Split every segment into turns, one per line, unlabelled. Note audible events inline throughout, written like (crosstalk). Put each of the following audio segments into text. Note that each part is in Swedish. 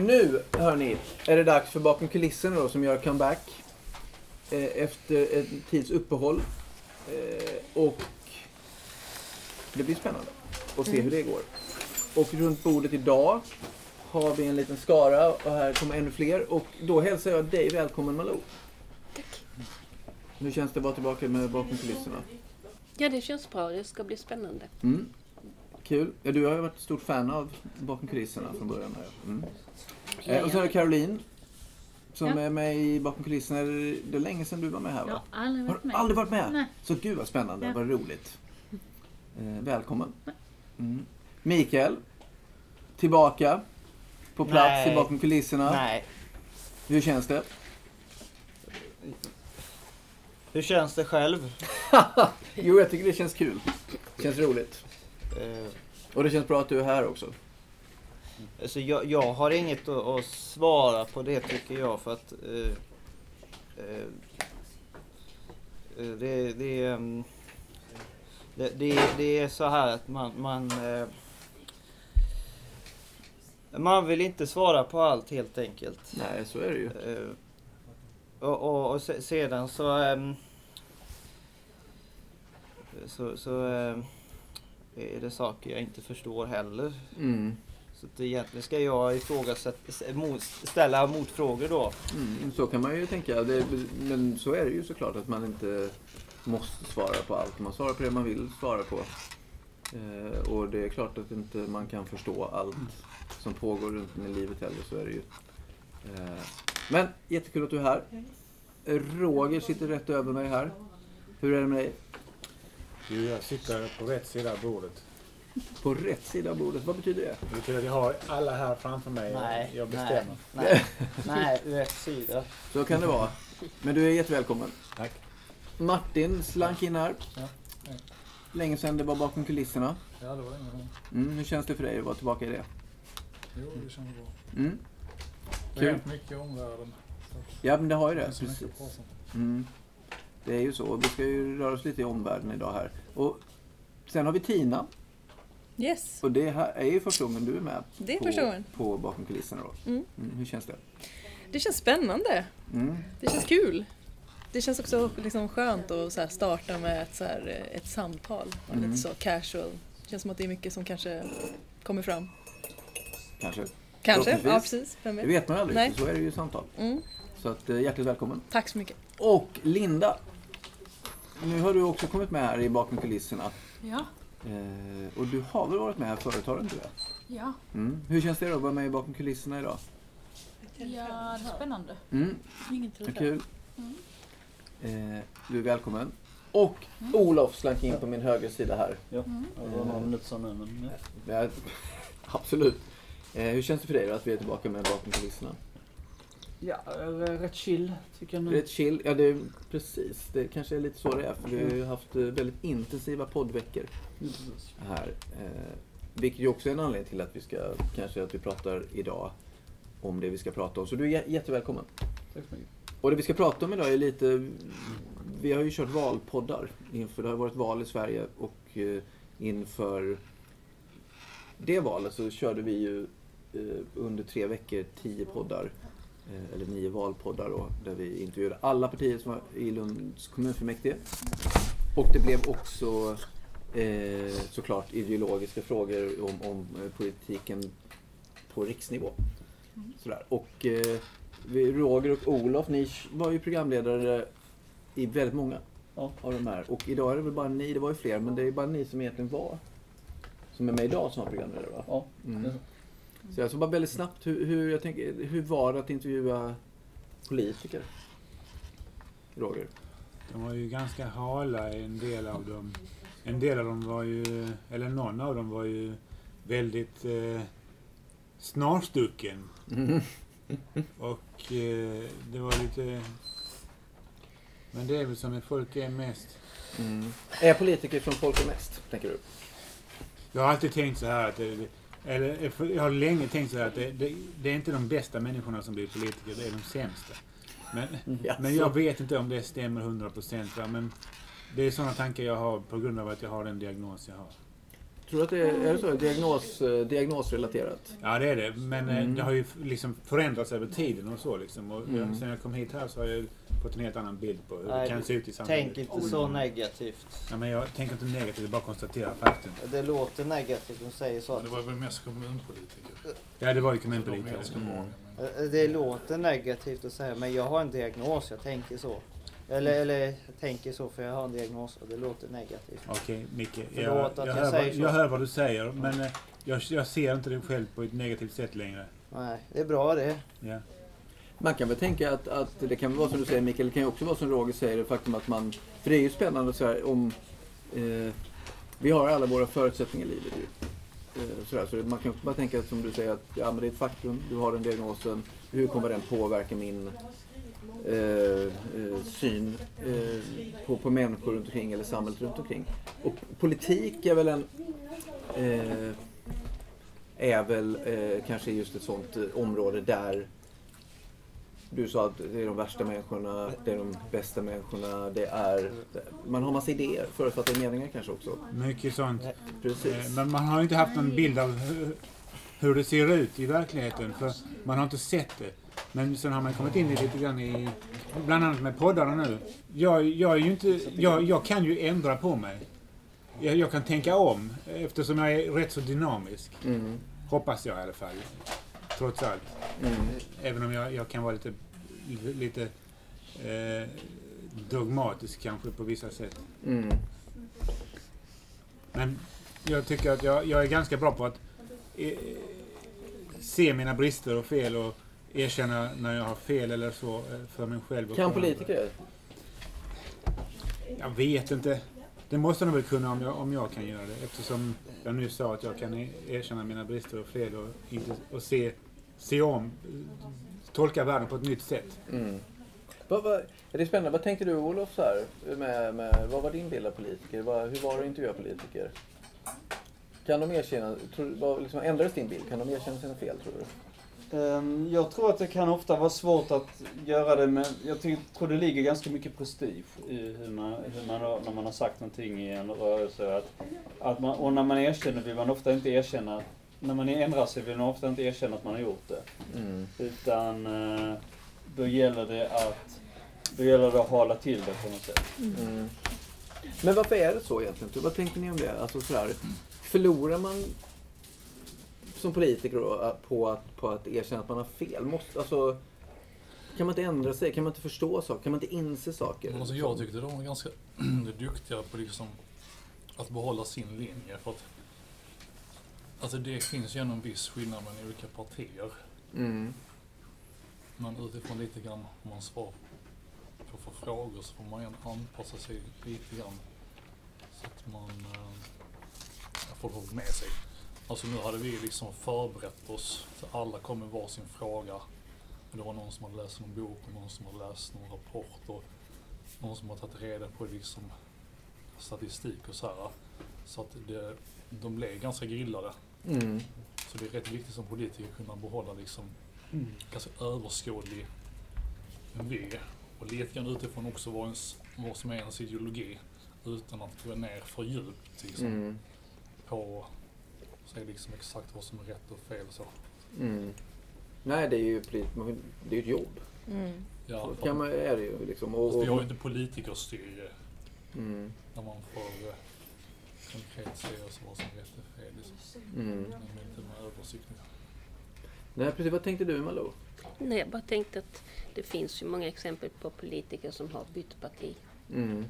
Nu, hörni, är det dags för Bakom kulisserna då, som gör comeback. Eh, efter en tids uppehåll. Eh, och det blir spännande att se hur det går. Och runt bordet idag har vi en liten skara och här kommer ännu fler. Och då hälsar jag dig välkommen Malou.
Tack.
Hur känns det att vara tillbaka med Bakom kulisserna?
Ja, det känns bra. Det ska bli spännande.
Mm. Kul. Ja, du har ju varit stort fan av Bakom kulisserna från början. Här. Mm. Eh, och så är det Caroline. Som
Ja.
är med i Bakom kulisserna. Det är länge sedan du var med här va?
Jag har aldrig
Har
varit
du
med.
aldrig varit med?
Nej.
Så gud vad spännande,
Ja.
vad roligt. Eh, välkommen. Mm. Mikael, tillbaka på plats
Nej.
i bakom kulisserna.
Nej.
Hur känns det?
Hur känns det själv? (laughs)
Jo, jag tycker det känns kul. känns roligt.
Eh,
Och det känns bra att du är här också.
alltså jag, jag har inget att, att svara på det tycker jag för att eh, eh, eh, det, det, ehm, det, det, det är så här att man, man eh, man vill inte svara på allt helt enkelt.
Nej, så är det ju.
Eh, och, och, och se- sedan så... ehm, så så ehm, är det saker jag inte förstår heller.
Mm.
Så att egentligen ska jag ställa motfrågor då.
Mm. Så kan man ju tänka. Det, men så är det ju såklart att man inte måste svara på allt. Man svarar på det man vill svara på. Eh, och det är klart att inte man kan förstå allt som pågår runt om i livet heller. Så är det ju. Eh, men jättekul att du är här. Roger sitter rätt över mig här. Hur är det med dig?
Jo, jag sitter på rätt sida av bordet.
På rätt sida av bordet, vad betyder det?
Det betyder att jag har alla här framför mig.
Nej,
jag bestämmer.
Nej, nej, rätt sida.
Så kan det vara. Men du är jättevälkommen.
Tack.
Martin slank in här.
Ja, ja.
Länge sedan det var bakom kulisserna.
Ja, det var länge sedan.
Mm, hur känns det för dig att vara tillbaka i det?
Jo, det känns bra.
Mm.
Det har hänt mycket i omvärlden.
Ja, men det har ju
det
det.
är så mycket
Precis. Mm. Det är ju så. Vi ska ju röra oss lite i omvärlden idag här. Och sen har vi Tina.
Yes,
Och det här är ju första gången du är med
det är
på,
gången.
på bakom kulisserna. Då.
Mm.
Mm, hur känns det?
Det känns spännande.
Mm.
Det känns kul. Det känns också liksom skönt att starta med ett, så här, ett samtal.
Mm.
Lite så casual. Det känns som att det är mycket som kanske kommer fram.
Kanske.
Kanske, ja precis. Vem
Det
vet?
man aldrig.
Nej.
Så är det ju i samtal.
Mm.
Så att, eh, hjärtligt välkommen.
Tack så mycket.
Och Linda. Nu har du också kommit med här i bakom kulisserna.
Ja,
Eh, och du har väl varit med här förut, har du inte det?
ja.
Mm. Hur känns det då att vara med i bakom kulisserna idag?
Ja, det är spännande.
Mm. Vad kul.
Mm.
Eh, du är välkommen. Och Olof slank in på min högra sida här.
Ja, det var några minuter sedan nu men... ja.
Ja, (laughs) absolut. Eh, hur känns det för dig då att vi är tillbaka med bakom kulisserna?
Ja, eller rätt chill tycker jag nu.
Rätt chill. Ja, det är precis. Det kanske är lite så det är. För vi har ju haft eh, väldigt intensiva poddveckor här. Eh, vilket ju också är en anledning till att vi ska, kanske att vi pratar idag om det vi ska prata om. Så du är jä- jättevälkommen.
Tack så mycket.
Och det vi ska prata om idag är lite... Vi har ju kört valpoddar inför, det har varit val i Sverige och eh, inför det valet så körde vi ju eh, under tre veckor tio poddar. Eh, Eller nio valpoddar då, där vi intervjuade alla partier som var i Lunds kommunfullmäktige. Och det blev också eh, såklart ideologiska frågor om, om eh, politiken på riksnivå. Sådär. Och eh, vi- Roger och Olof, ni var ju programledare i väldigt många
Ja.
av de här. Och idag är det väl bara ni, det var ju fler, men det är bara ni som egentligen var som är med idag som har programledare va?
Ja.
Mm. Så jag ska bara väldigt snabbt, hur, hur, jag tänker, hur var det att intervjua politiker? Roger?
De var ju ganska hala en del av dem. En del av dem var ju, eller någon av dem var ju väldigt eh, snarstucken.
Mm. (laughs)
Och eh, det var lite... Men det är väl som med folk är mest.
Mm. Är politiker som folk är mest, tänker du?
Jag har alltid tänkt så här att det- eller jag har länge tänkt så här att det, det, det är inte de bästa människorna som blir politiker, det är de sämsta. Men, (laughs)
Jaså?
men jag vet inte om det stämmer 100 procent. Men det är sådana tankar jag har på grund av att jag har den diagnos jag har.
Tror du att det är, är det så? Diagnos, eh, diagnosrelaterat?
Ja, det är det. Men eh,
Mm.
det har ju liksom förändrats över tiden och så liksom. Och
Mm.
jag, sen jag kom hit här så har jag fått en helt annan bild på hur
Nej,
det kan se ut i samhället.
Tänk inte så negativt.
Ja, men jag tänker inte negativt, jag bara konstaterar faktum.
Det låter negativt att säga så.
Det var väl mest kommunpolitiker.
Ja, det var ju
De
kommunpolitiker.
Mm.
Eh, Det låter negativt att säga, men jag har en diagnos, jag tänker så. Eller, eller jag tänker så för jag har en diagnos och det låter negativt.
Okej, Micke. Jag, jag,
jag
hör, jag hör vad du säger, men eh, jag, jag ser inte dig själv på ett negativt sätt längre.
Nej, det är bra det.
Ja.
Man kan väl tänka att, att det kan vara som du säger Mikael, det kan ju också vara som Roger säger, det faktum att man... För det är ju spännande så här om... Eh, vi har alla våra förutsättningar i livet ju. Eh, så, där, så man kan bara tänka som du säger att ja, men det är ett faktum, du har den diagnosen. Hur kommer den påverka min eh, eh, syn eh, på, på människor runt omkring eller samhället runt omkring? Och politik är väl en... Eh, är väl kanske just ett sånt område där du sa att det är de värsta människorna, det är de bästa människorna, det är... Man har massa idéer, förutfattade meningar kanske också.
Mycket sånt.
Precis.
Men man har inte haft någon bild av hur det ser ut i verkligheten. För man har inte sett det. Men sen har man kommit in i lite grann i, bland annat med poddarna nu. Jag, jag, är ju inte, jag, jag kan ju ändra på mig. Jag, jag kan tänka om eftersom jag är rätt så dynamisk.
Mm.
Hoppas jag i alla fall. Trots allt.
Mm.
Även om jag, jag kan vara lite, lite eh, dogmatisk kanske på vissa sätt.
Mm.
Men jag tycker att jag, jag är ganska bra på att eh, se mina brister och fel och erkänna när jag har fel eller så eh, för mig själv.
Kan politiker det?
Jag vet inte. Det måste de väl kunna om jag, om jag kan göra det. Eftersom jag nu sa att jag kan e- erkänna mina brister och fel och, inte, och se, se om, tolka världen på ett nytt sätt.
Mm. Vad, vad, är det spännande. Vad tänkte du Olof så här, med, med, vad var din bild av politiker? Vad, hur var det att intervjua politiker? Kan de erkänna, tror, vad, liksom, ändrades din bild? Kan de erkänna sina fel tror du?
Ehm, Jag tror att det kan ofta vara svårt att göra det men jag tror det ligger ganska mycket prestige i hur man, hur man när man har sagt någonting i en rörelse. Att, att man, och när man erkänner vill man ofta inte erkänna, när man ändrar sig vill man ofta inte erkänna att man har gjort det.
Mm.
Utan eh, då gäller det att då gäller det att hala till det på något sätt.
Mm. Men varför är det så egentligen? Vad tänker ni om det? Alltså så här, förlorar man som politiker då, på, att, på att erkänna att man har fel? Måste, alltså, kan man inte ändra sig? Kan man inte förstå saker? Kan man inte inse saker?
Men alltså jag tyckte de var ganska (clears throat) duktiga på liksom att behålla sin linje. För att, alltså det finns ju ändå en viss skillnad mellan olika partier.
Mm.
Men utifrån lite grann om man svarar på för frågor så får man ju anpassa sig lite grann. Så att man eh, får hålla med sig. Alltså nu hade vi liksom förberett oss. Så alla kom med varsin fråga. Och det var någon som hade läst någon bok och någon som hade läst någon rapport och någon som har tagit reda på liksom statistik och så här. Så att det, de blev ganska grillade.
Mm.
Så det är rätt viktigt som politiker att kunna behålla liksom ganska överskådlig vy. Och lite grann utifrån också vad, ens, vad som är ens ideologi. Utan att gå ner för djupt liksom,
Mm.
på säga liksom exakt vad som är rätt och fel. Så.
Mm. Nej, det är ju det är ju ett jobb.
Mm.
Ja,
Så kan man, är det ju liksom. Och,
fast vi har ju inte politikerstyre
mm.
där man får eh, konkret se vad som är rätt och fel. Liksom.
Mm.
Men med lite mer översikt.
Nej, precis. Vad tänkte du Malou?
Nej, jag bara tänkte att det finns ju många exempel på politiker som har bytt parti.
Mm.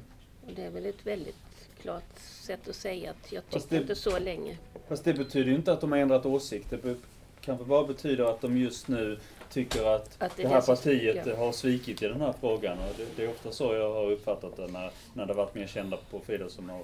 Och det är väl ett väldigt klart sätt att säga att jag tyckte
det-
inte så länge.
Fast det betyder ju inte att de har ändrat åsikt. Det be- kanske bara betyder att de just nu tycker att,
Att
det här
som-
partiet
ja.
har svikit i den här frågan. Och det, det är ofta så jag har uppfattat det när, när det varit mer kända profiler som har,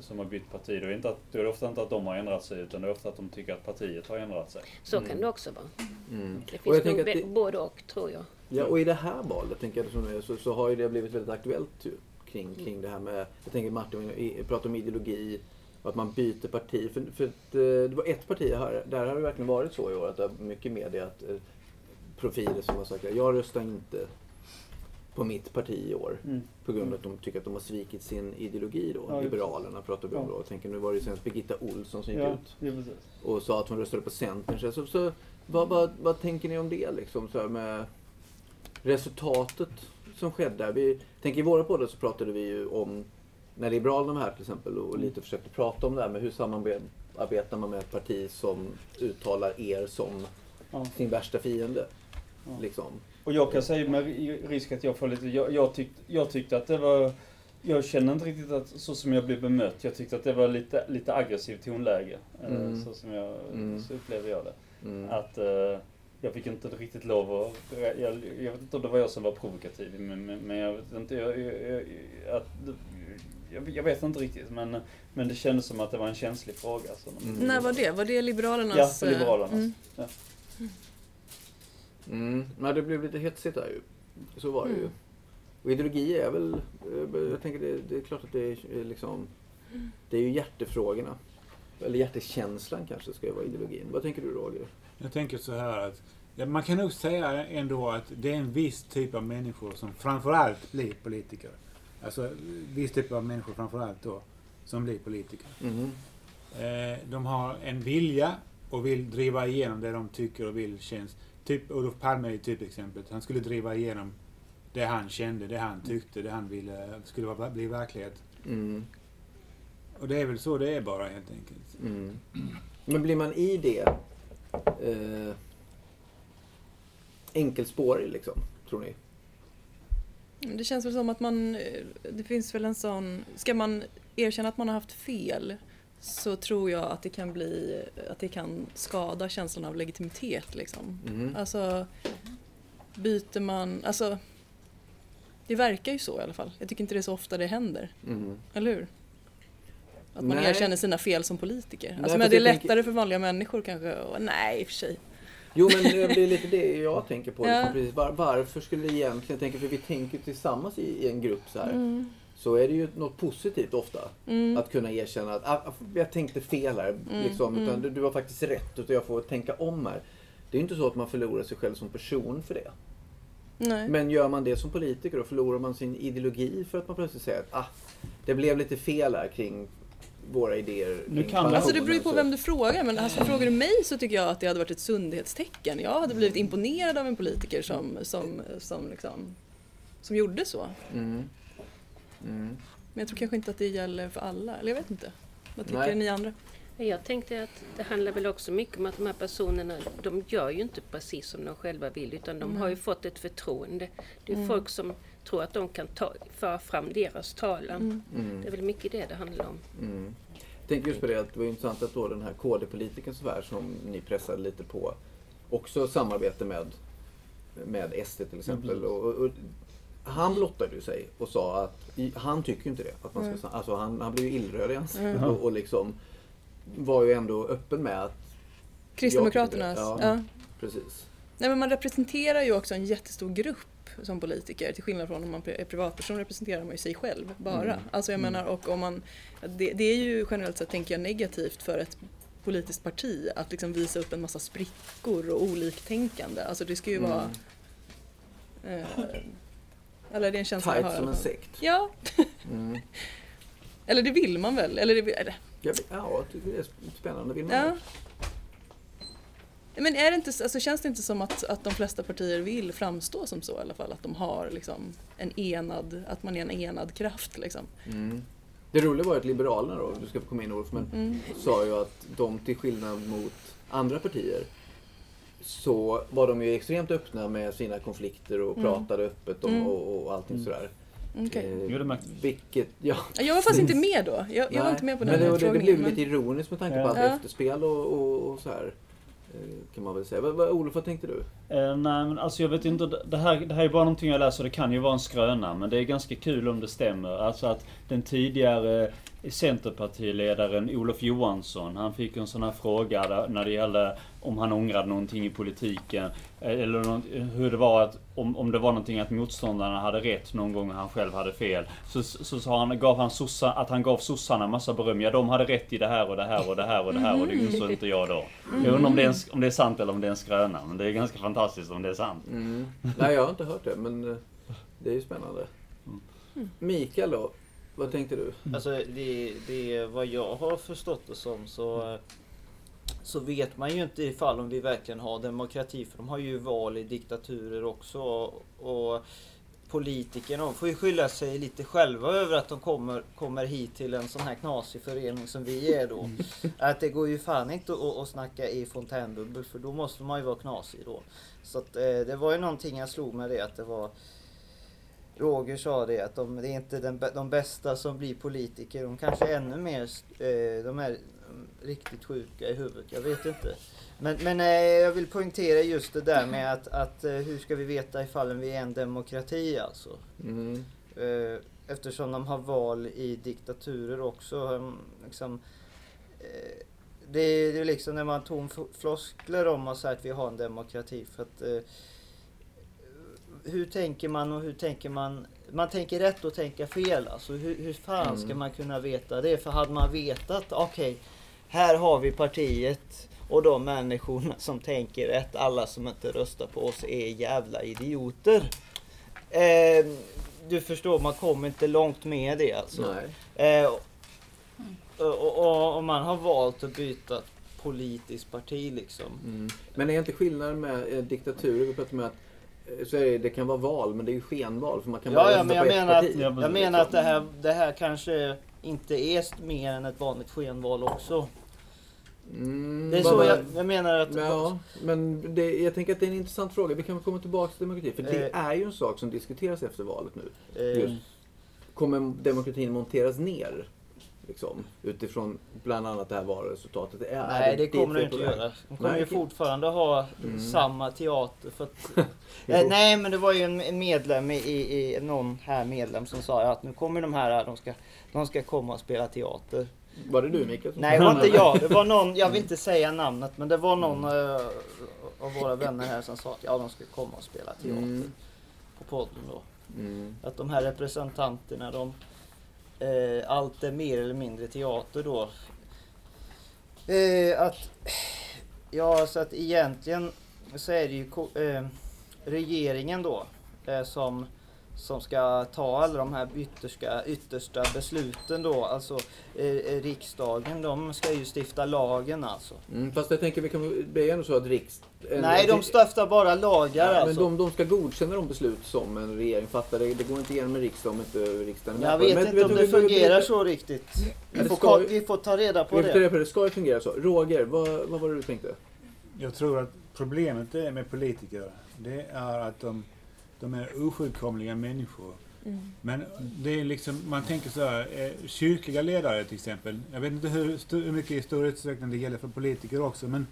som har bytt parti. Då är, inte att, då är det ofta inte att de har ändrat sig utan det är ofta att de tycker att partiet har ändrat sig.
Så
Mm.
kan det också vara.
Mm.
Det finns
jag
nog det...
det-
både och, tror jag.
Ja, och i det här valet tänker jag, så, så har ju det blivit väldigt aktuellt ju, kring, kring det här med, jag tänker Martin pratar om ideologi och att man byter parti. För, för eh, det var ett parti här, där har det verkligen varit så i år att det har mycket media att eh, profiler som har sagt att jag röstar inte på mitt parti i år.
Mm.
På grund av att de tycker att de har svikit sin ideologi då.
Ja.
Liberalerna pratar vi om
Ja.
då. Tänker nu var det ju senast Birgitta Olsson som gick
Ja,
ut och sa att hon röstade på Centern. Så, så, så vad, vad, vad tänker ni om det liksom? Så med resultatet som skedde. Vi tänker i våra poddar så pratade vi ju om när Liberalerna var här till exempel och lite försökte prata om det här med hur samarbetar man med ett parti som uttalar er som
Ja.
sin värsta fiende.
Ja.
Liksom.
Och jag kan säga med risk att jag får lite, jag, jag, tyckte, jag tyckte att det var, jag känner inte riktigt att, så som jag blev bemött, jag tyckte att det var lite, lite aggressivt tonläge. eh,
Mm.
Så som jag,
Mm.
så upplever jag det.
Mm.
Att eh, jag fick inte riktigt lov att, jag, jag vet inte om det var jag som var provokativ, men, men, men jag vet inte, jag, jag, jag, att, jag, jag vet inte riktigt, men, men det kändes som att det var en känslig fråga. Så,
Mm.
När var det? Var det Liberalernas?
Ja, Liberalernas.
mm.
Ja.
Mm. Nej, det blev lite hetsigt där ju. Så var det ju.
Mm.
Och ideologi är väl, eh, jag tänker det, det är klart att det är eh, liksom, det är ju hjärtefrågorna. Eller hjärtekänslan kanske ska ju vara ideologin. Vad tänker du Roger?
Jag tänker så här att ja, man kan nog säga ändå att det är en viss typ av människor som framförallt blir politiker. Alltså viss typ av människor framförallt då som blir politiker. Eh, de har en vilja och vill driva igenom det de tycker och vill känns. Typ Olof Palme är typexemplet. Han skulle driva igenom det han kände, det han tyckte, det han ville skulle vara, bli verklighet.
Mm.
Och det är väl så det är bara helt enkelt.
Mm. Men blir man i det eh, enkelspårig liksom, tror ni?
Det känns väl som att man, eh, det finns väl en sån, ska man erkänna att man har haft fel så tror jag att det kan bli, att det kan skada känslan av legitimitet liksom.
Mhm.
Alltså, byter man, alltså det verkar ju så i alla fall. Jag tycker inte det är så ofta det händer,
Mhm.
eller hur? Att man
Nej.
erkänner sina fel som politiker.
Nej,
Alltså, men det är
jag tänker-
lättare för vanliga människor kanske, och, nej i och för sig.
Jo men det blir lite det jag tänker på. (laughs)
Ja.
Liksom, precis. Var, varför skulle vi egentligen tänka, för vi tänker tillsammans i, i en grupp så här.
Mm.
Så är det ju något positivt ofta.
Mm.
Att kunna erkänna att ah, jag tänkte fel här.
Mm,
Liksom, utan
mm.
du, du har faktiskt rätt. Utan jag får tänka om här. Det är inte så att man förlorar sig själv som person för det.
Nej.
Men gör man det som politiker då förlorar man sin ideologi för att man plötsligt säger att ah, det blev lite fel här kring våra idéer.
Nu kan det-
Alltså det beror ju på vem du frågar, men alltså, frågar du mig så tycker jag att det hade varit ett sundhetstecken. Jag hade blivit imponerad av en politiker som, som, som, liksom, som gjorde så.
Mm. Mm.
Men jag tror kanske inte att det gäller för alla, eller jag vet inte. Vad tycker
Nej.
ni andra?
Jag tänkte att det handlar väl också mycket om att de här personerna, de gör ju inte precis som de själva vill utan de har ju fått ett förtroende. Det är
Mm.
folk som tror att de kan ta, föra fram deras talan.
Mm.
Mm.
Det är väl mycket det det handlar om.
Mm. Tänk just på det att det var intressant att då den här KD-politikern som ni pressade lite på också samarbete med, med SD till exempel. och, och, och, han blottade ju sig och sa att i, han tycker inte det. Att man ska,
Mm.
alltså han, han blev ju illröd i ansiktet
Mm.
och, och liksom var ju ändå öppen med att
Kristdemokraternas?
Ja.
Ja.
precis.
Nej, men man representerar ju också en jättestor grupp som politiker. Till skillnad från om man är privatperson representerar man ju sig själv bara.
Mm.
Alltså jag
Mm.
menar, och om man, det, det är ju generellt sett, tänker jag, negativt för ett politiskt parti att liksom visa upp en massa sprickor och oliktänkande. Alltså det ska ju vara...
Mm.
Eh, eller det är en känsla jag har.
Tight som en sekt.
Ja,
Mm. (laughs)
eller det vill man väl? Eller det, eller,
Ja, ja, det är spännande. Vill man
ja. Men är det inte, alltså känns det inte som att, att de flesta partier vill framstå som så i alla fall? Att de har liksom en enad, att man är en enad kraft liksom.
Mm. Det roliga var att Liberalerna då, du ska få komma in Olof, men
Mm.
sa ju att de till skillnad mot andra partier så var de ju extremt öppna med sina konflikter och
Mm.
pratade öppet om
Mm.
och, och allting
Mm.
sådär.
Okej.
Eh, vilket, ja.
Jag var faktiskt inte med då. Jag, jag var inte med på
men
den
det, det, det blev
men-
lite ironiskt med tanke på
Ja.
allt
Ja.
efterspel och, och, och så här. Eh, kan man väl säga. Vad, vad, Olof, vad tänkte du?
Eh, nej men alltså jag vet inte, det här, det här är bara någonting jag läser, det kan ju vara en skröna. Men det är ganska kul om det stämmer. Alltså att den tidigare Centerpartiledaren Olof Johansson, han fick en sån här fråga där, när det gällde om han ångrade någonting i politiken. eh, Eller nå- hur det var att, om, om det var någonting att motståndarna hade rätt någon gång och han själv hade fel. Så, så sa han, gav han sossa, att han gav sossarna massa beröm. Ja, de hade rätt i det här och det här och det här och det här och det insåg inte jag då. Jag undrar om det, är en, om det är sant eller om det är en skröna. Men det är ganska fantastiskt om det är sant.
Mm. Nej, jag har inte hört det, men... eh, Det är ju spännande.
Mm.
Mikael då? Vad tänkte du?
Alltså det, det vad jag har förstått det som så så vet man ju inte ifall om vi verkligen har demokrati för de har ju val i diktaturer också och, och politikerna får ju skylla sig lite själva över att de kommer, kommer hit till en sån här knasig förening som vi är då. Att det går ju fan inte att, att snacka i fontänbubbel för då måste man ju vara knasig då. Så att, eh, det var ju någonting jag slog med det att det var Roger sa det att de, det är inte den, de bästa som blir politiker. De kanske är ännu mer, eh, de är mm, riktigt sjuka i huvudet. Jag vet inte. Men, men eh, jag vill poängtera just det där med att, att eh, hur ska vi veta ifall vi är en demokrati alltså?
Mm.
Eftersom de har val i diktaturer också. um, Liksom, det, är- det är liksom när man tog f- floskler om och säger att vi har en demokrati. För att, hur tänker man och hur tänker man? Man tänker rätt och tänker fel. Alltså, hur, hur fan ska
Mm.
man kunna veta det? För hade man vetat, okej, här har vi partiet och de människorna som tänker rätt, alla som inte röstar på oss är jävla idioter. Eh, du förstår, man kommer inte långt med det alltså. Eh, och, och, och, man har valt att byta politiskt parti liksom.
Mm. Men är inte skillnaden med eh, diktaturer, vi pratar med att så är det, det kan vara val, men det är ju skenval för man kan bara
Ja, ja, men jag menar, att,
parti.
Jag
precis.
menar att det här, det här kanske inte är mer än ett vanligt skenval också.
Mm,
Det är
vad-
så jag, jag menar att...
Ja, men det, jag tänker att det är en intressant fråga. Vi kan komma tillbaka till demokrati. För det
Eh.
är ju en sak som diskuteras efter valet nu.
eh,
Just. Kommer demokratin monteras ner? Liksom, utifrån bland annat det här valresultatet. Är
Nej, det kommer det
är på
inte
väg?
göra. De kommer
Nej,
ju fortfarande ha
Mm.
samma teater. För att, (laughs) eh, nej, men det var ju en medlem i, i, någon här medlem som sa att nu kommer de här, de ska, de ska komma och spela teater.
Var det du Mikael?
Nej, det var inte jag. Det var någon, jag vill (laughs) inte säga namnet, men det var någon eh, av våra vänner här som sa att ja, de ska komma och spela teater
Mm.
på podden då.
Mm.
Att de här representanterna, de, eh, allt är mer eller mindre teater då. Eh, att, ja, så att egentligen så är det ju eh, regeringen då eh, som, som ska ta alla de här yttersta, yttersta besluten då. Alltså eh, eh, riksdagen, de ska ju stifta lagen alltså.
Mm, fast jag tänker, vi kan, det är ändå så att riks...
Nej, de stiftar bara lagar
Ja, men
alltså.
de, de ska godkänna de beslut som en regering fattar. Det, det går inte igenom i riksdagen om inte riksdagen är
Jag vet
Men
inte om
du,
det fungerar så riktigt. Vi
det
får,
ska
vi får ta reda på
Vi får ta
det.
reda på det. Det ska ju fungera så. Roger, vad, vad var det du tänkte?
Jag tror att problemet är med politiker, det är att de, de är ofullkomliga människor.
Mm.
Men det är liksom, man tänker så här, eh, kyrkliga ledare till exempel. Jag vet inte hur, hur mycket i stor utsträckning det gäller för politiker också, men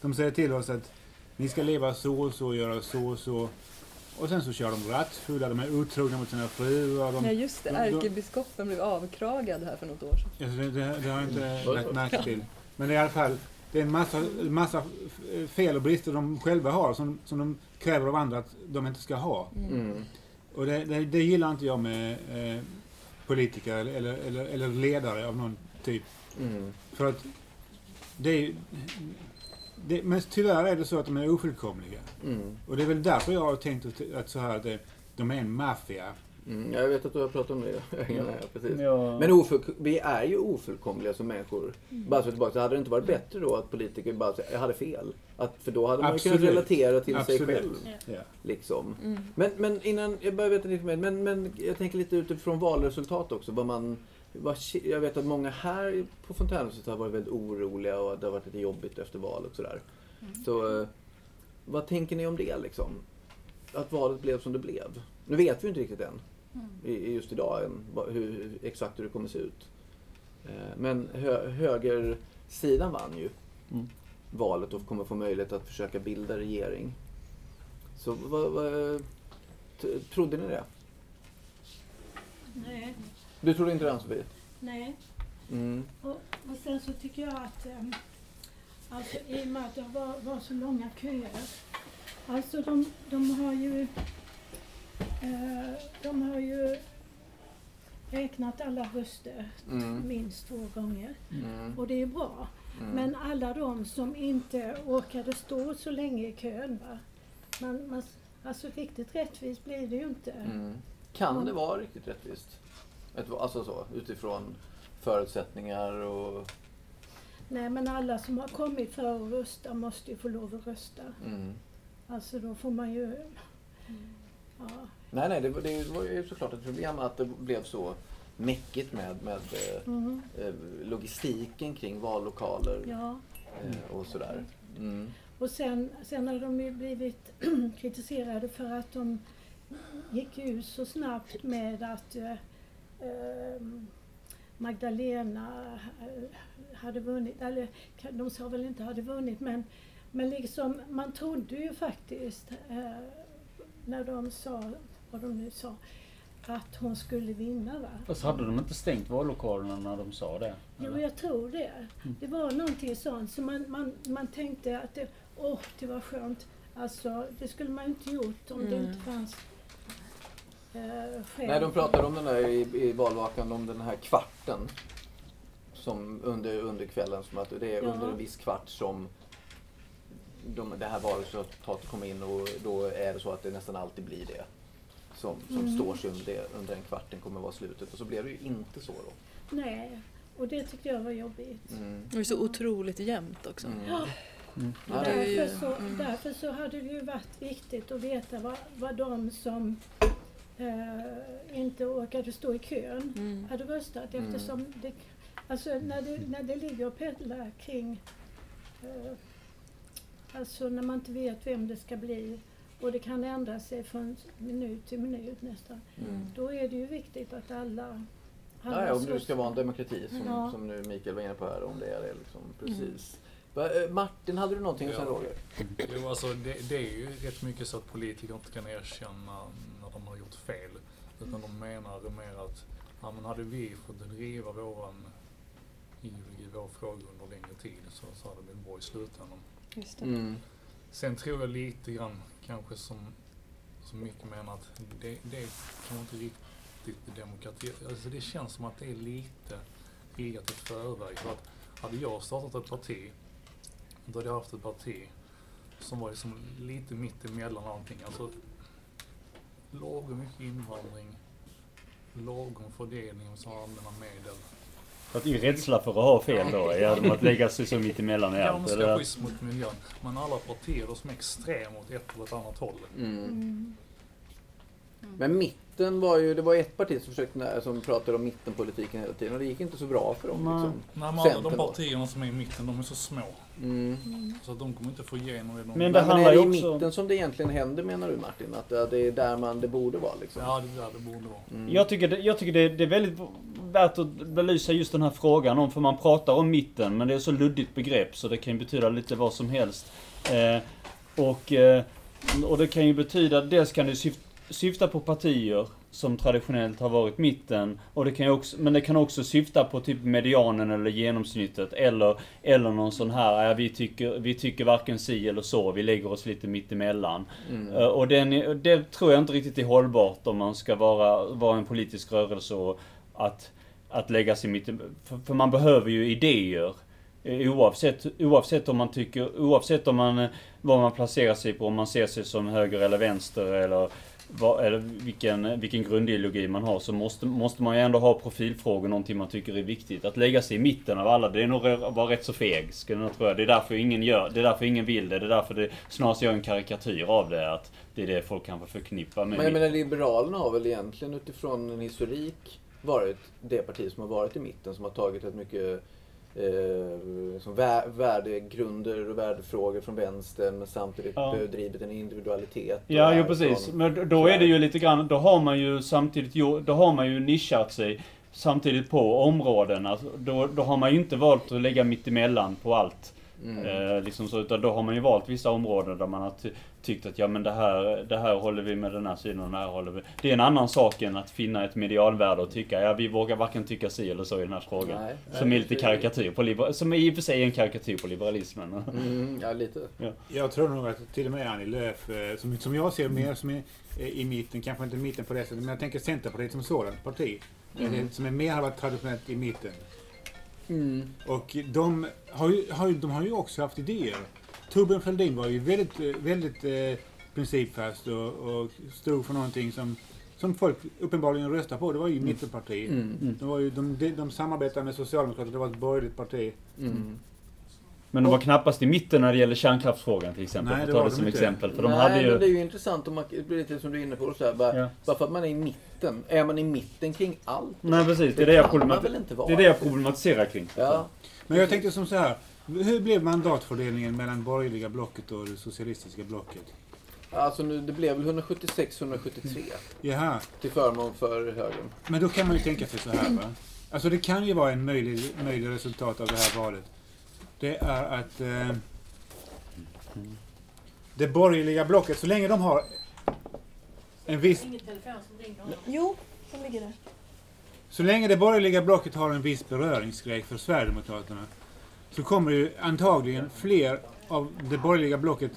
de säger till oss att ni ska leva så och så, göra så och så. Och sen så kör de rattfulla, de är otrogna mot sina fruar. De,
Ja just det,
de- de-
ärkebiskopen blev avkragad här för något år sedan.
Alltså, det, det, det har jag inte
Vad-
lagt märke till. Men i alla fall det är en massa, massa f- fel och brister de själva har som, som de kräver av andra att de inte ska ha.
Mm.
Och det, det, det gillar inte jag med eh, politiker eller, eller, eller, ledare av någon typ.
Mm.
För att det är det, Men tyvärr är det så att de är ofullkomliga.
Mm.
Och det är väl därför jag har tänkt att, att så här att de är en maffia.
Mm. Jag vet att du har pratat om det. Ja, precis.
Ja.
Men ofull, vi är ju ofullkomliga som människor. Bara så tillbaka, så hade det inte varit bättre då att politiker bara säger, jag hade fel? Att, för då hade man ju kunnat
Absolut.
relatera till sig
Absolut.
själv.
Ja.
Liksom.
Mm.
Men, men innan, jag börjar veta lite mer, men, men jag tänker lite utifrån valresultat också. Vad man, vad, jag vet att många här på Fontänhuset har varit väldigt oroliga och det har varit lite jobbigt efter valet och sådär. Så eh, vad tänker ni om det liksom? Att valet blev som det blev. Nu vet vi ju inte riktigt än, i, i just idag, än, hur, exakt hur det kommer se ut. Eh, Men hö, högersidan vann ju
Mm.
valet och kommer få möjlighet att försöka bilda regering. Så vad, vad, trodde ni det?
Nej,
Du trodde inte det Ann-Sofie?
nej.
Mm.
Och, och sen så tycker jag att um, alltså, i och med att det var, var så långa köer. Alltså de, de har ju de har ju räknat alla röster
Mm.
minst två gånger.
Mm.
Och det är bra.
Mm.
Men alla de som inte orkade stå så länge i kön. Va? Man, man, Alltså riktigt rättvist blir det ju inte.
Mm. Kan det vara riktigt rättvist? Ett, alltså så, utifrån förutsättningar och...
Nej men alla som har kommit för att rösta måste ju få lov att rösta.
Mm.
Alltså då får man ju... Ja,
Nej, nej, det, var- det var ju såklart ett problem att det blev så mäckigt med, med
mm,
logistiken kring vallokaler
ja.
eh, och sådär. Mm.
Och sen, sen har de ju blivit (clears throat) kritiserade för att de gick ut så snabbt med att eh, eh, Magdalena hade vunnit, eller de sa väl inte hade vunnit men, men liksom man trodde ju faktiskt eh, när de sa, vad de nu sa, att hon skulle vinna va?
Fast hade de inte stängt vallokalerna när de sa det?
Jo,
eller?
jag tror det.
Mm.
Det var någonting sånt. Så man, man, man tänkte att det, åh, det var skönt. Alltså, det skulle man inte gjort om det
Mm.
inte fanns eh, skäl.
Nej, de pratade om den där i, i valvakan, om den här kvarten. Som under, under kvällen, som att det är
Ja.
under en viss kvart som de, det här valresultatet kommer in och då är det så att det nästan alltid blir det. Som, som
Mm.
står sig under, det, under den kvarten kommer vara slutet. Och så blev det ju inte så då.
Nej, och det tyckte jag var jobbigt.
Mm.
Det är så otroligt jämnt också.
Mm.
Ja.
Mm.
Därför, så,
mm.
därför så hade det ju varit viktigt att veta vad, vad de som eh, inte orkade stå i kön
Mm.
hade röstat
Mm.
eftersom det, alltså när det, när det ligger och pendlar kring eh, Alltså när man inte vet vem det ska bli och det kan ändra sig från minut till minut nästan.
mm.
Då är det ju viktigt att alla...
Ja, ja, om det ska vara en demokrati som,
Ja.
som nu Mikael var inne på här. Om det är det liksom, precis. Va, eh, Martin, hade du någonting sen
Ja.
Roger?
Jo, alltså det, det är ju rätt mycket så att politiker inte kan erkänna när de har gjort fel. Utan de menar mer att, ja men hade vi fått driva våran ideologi, vår fråga under längre tid så, så hade det blivit bra i slutändan.
Just det.
Mm.
Sen tror jag lite grann kanske som, som mycket menar att det, det är kanske inte riktigt demokrati. Alltså det känns som att det är lite riggat i förväg. För att hade jag startat ett parti, då hade jag haft ett parti som var liksom lite mitt emellan allting. Alltså lagom mycket invandring, lagom fördelning av sådana allmänna medel.
Att i rädsla för att ha fel då, genom att lägga sig så mitt emellan i allt.
man ska
eller?
vara schysst mot miljön. Men alla partier som är extrema åt ett eller ett annat håll.
Mm.
Mm.
Men mitten var ju, det var ett parti som, försökte, som pratade om mittenpolitiken hela tiden och det gick inte så bra för dem.
Nej.
Liksom.
Nej, men alla de partierna som är i mitten, de är så små.
Mm.
Så att de kommer inte få igenom det de
Men det
men
handlar
är det i
också-
mitten som det egentligen händer menar du Martin? Att det är där man det borde vara liksom?
Ja, det är där det borde vara.
Mm.
Jag tycker, det, jag tycker det, det är väldigt värt att belysa just den här frågan om, för man pratar om mitten, men det är så luddigt begrepp så det kan ju betyda lite vad som helst. Eh, och, eh, och det kan ju betyda, dels kan det syfta, syfta på partier som traditionellt har varit mitten, och det kan ju också, men det kan också syfta på typ medianen eller genomsnittet, eller, eller någon sån här, ja, vi, tycker, vi tycker varken si eller så, vi lägger oss lite mittemellan.
Mm.
Eh, Och den, det tror jag inte riktigt är hållbart om man ska vara, vara en politisk rörelse och att, att lägga sig mitt i- för, för man behöver ju idéer. Eh, oavsett, oavsett om man tycker, oavsett om man, eh, vad man placerar sig på, om man ser sig som höger eller vänster eller, vad, eller vilken, eh, vilken grundideologi man har, så måste, måste man ju ändå ha profilfrågor, någonting man tycker är viktigt. Att lägga sig i mitten av alla, det är nog att vara rätt så feg, skulle jag tro. Det är därför ingen gör, det är därför ingen vill det, det är därför det snarast gör en karikatyr av det, att det är det folk kanske förknippar med
Men jag menar Liberalerna har väl egentligen utifrån en historik varit det parti som har varit i mitten som har tagit ett mycket eh, som vä- värdegrunder och värdefrågor från vänstern men samtidigt
Ja.
drivit en individualitet.
Ja, jo precis.
från-
Men då är det ju lite grann, då har man ju samtidigt då har man ju nischat sig samtidigt på områden. Alltså, då, då har man ju inte valt att lägga mitt emellan på allt.
Mm.
Eh, liksom så, utan då har man ju valt vissa områden där man har ty- tyckt att ja men det här, det här håller vi med den här sidan och det här håller vi. Det är en annan sak än att finna ett medialvärde och tycka, ja vi vågar varken tycka si eller så i den här frågan.
Nej.
Som är lite karikatyr på liber- som i och för sig är en karikatyr på liberalismen. (laughs)
Mm, ja, lite.
Jag tror nog att till och med Annie Lööf, eh, som, som jag ser mer som är eh, i mitten, kanske inte mitten på det sättet, men jag tänker Centerpartiet som sådant parti.
Mm.
Som är mer har varit traditionellt i mitten.
Mm.
Och de har, ju, har, de har ju också haft idéer. Torbjörn Fälldin var ju väldigt, väldigt eh, principfast och, och stod för någonting som, som folk uppenbarligen röstade på. Det var ju
Mm.
mittenparti.
Mm.
De, var ju, de, de, de samarbetade med Socialdemokraterna, det var ett borgerligt parti.
Mm.
Men de var knappast i mitten när det gäller kärnkraftsfrågan till exempel.
Nej,
för
det
att ta
var
det
de
som
inte.
exempel. För de
Nej,
hade
men
ju...
det är ju intressant om man, det blir lite som du är inne på. Så här, bara,
Ja.
bara för att man är i mitten. Är man i mitten kring allt?
Nej precis, det är
Det
jag,
kan man väl
problemat...
inte vara?
det är det jag problematiserar kring.
Ja.
Men jag tänkte som så här. Hur blev mandatfördelningen mellan borgerliga blocket och det socialistiska blocket?
Alltså nu, det blev väl 176-173
Jaha,
till förmån för högern.
men då kan man ju tänka sig så här va. Alltså det kan ju vara en möjlig, möjlig resultat av det här valet. Det är att eh, det borgerliga blocket, så länge de har en viss
Jo, den ligger där.
Så länge det borgerliga blocket har en viss beröringsgrej för Sverigedemokraterna så kommer ju antagligen fler av det borgerliga blocket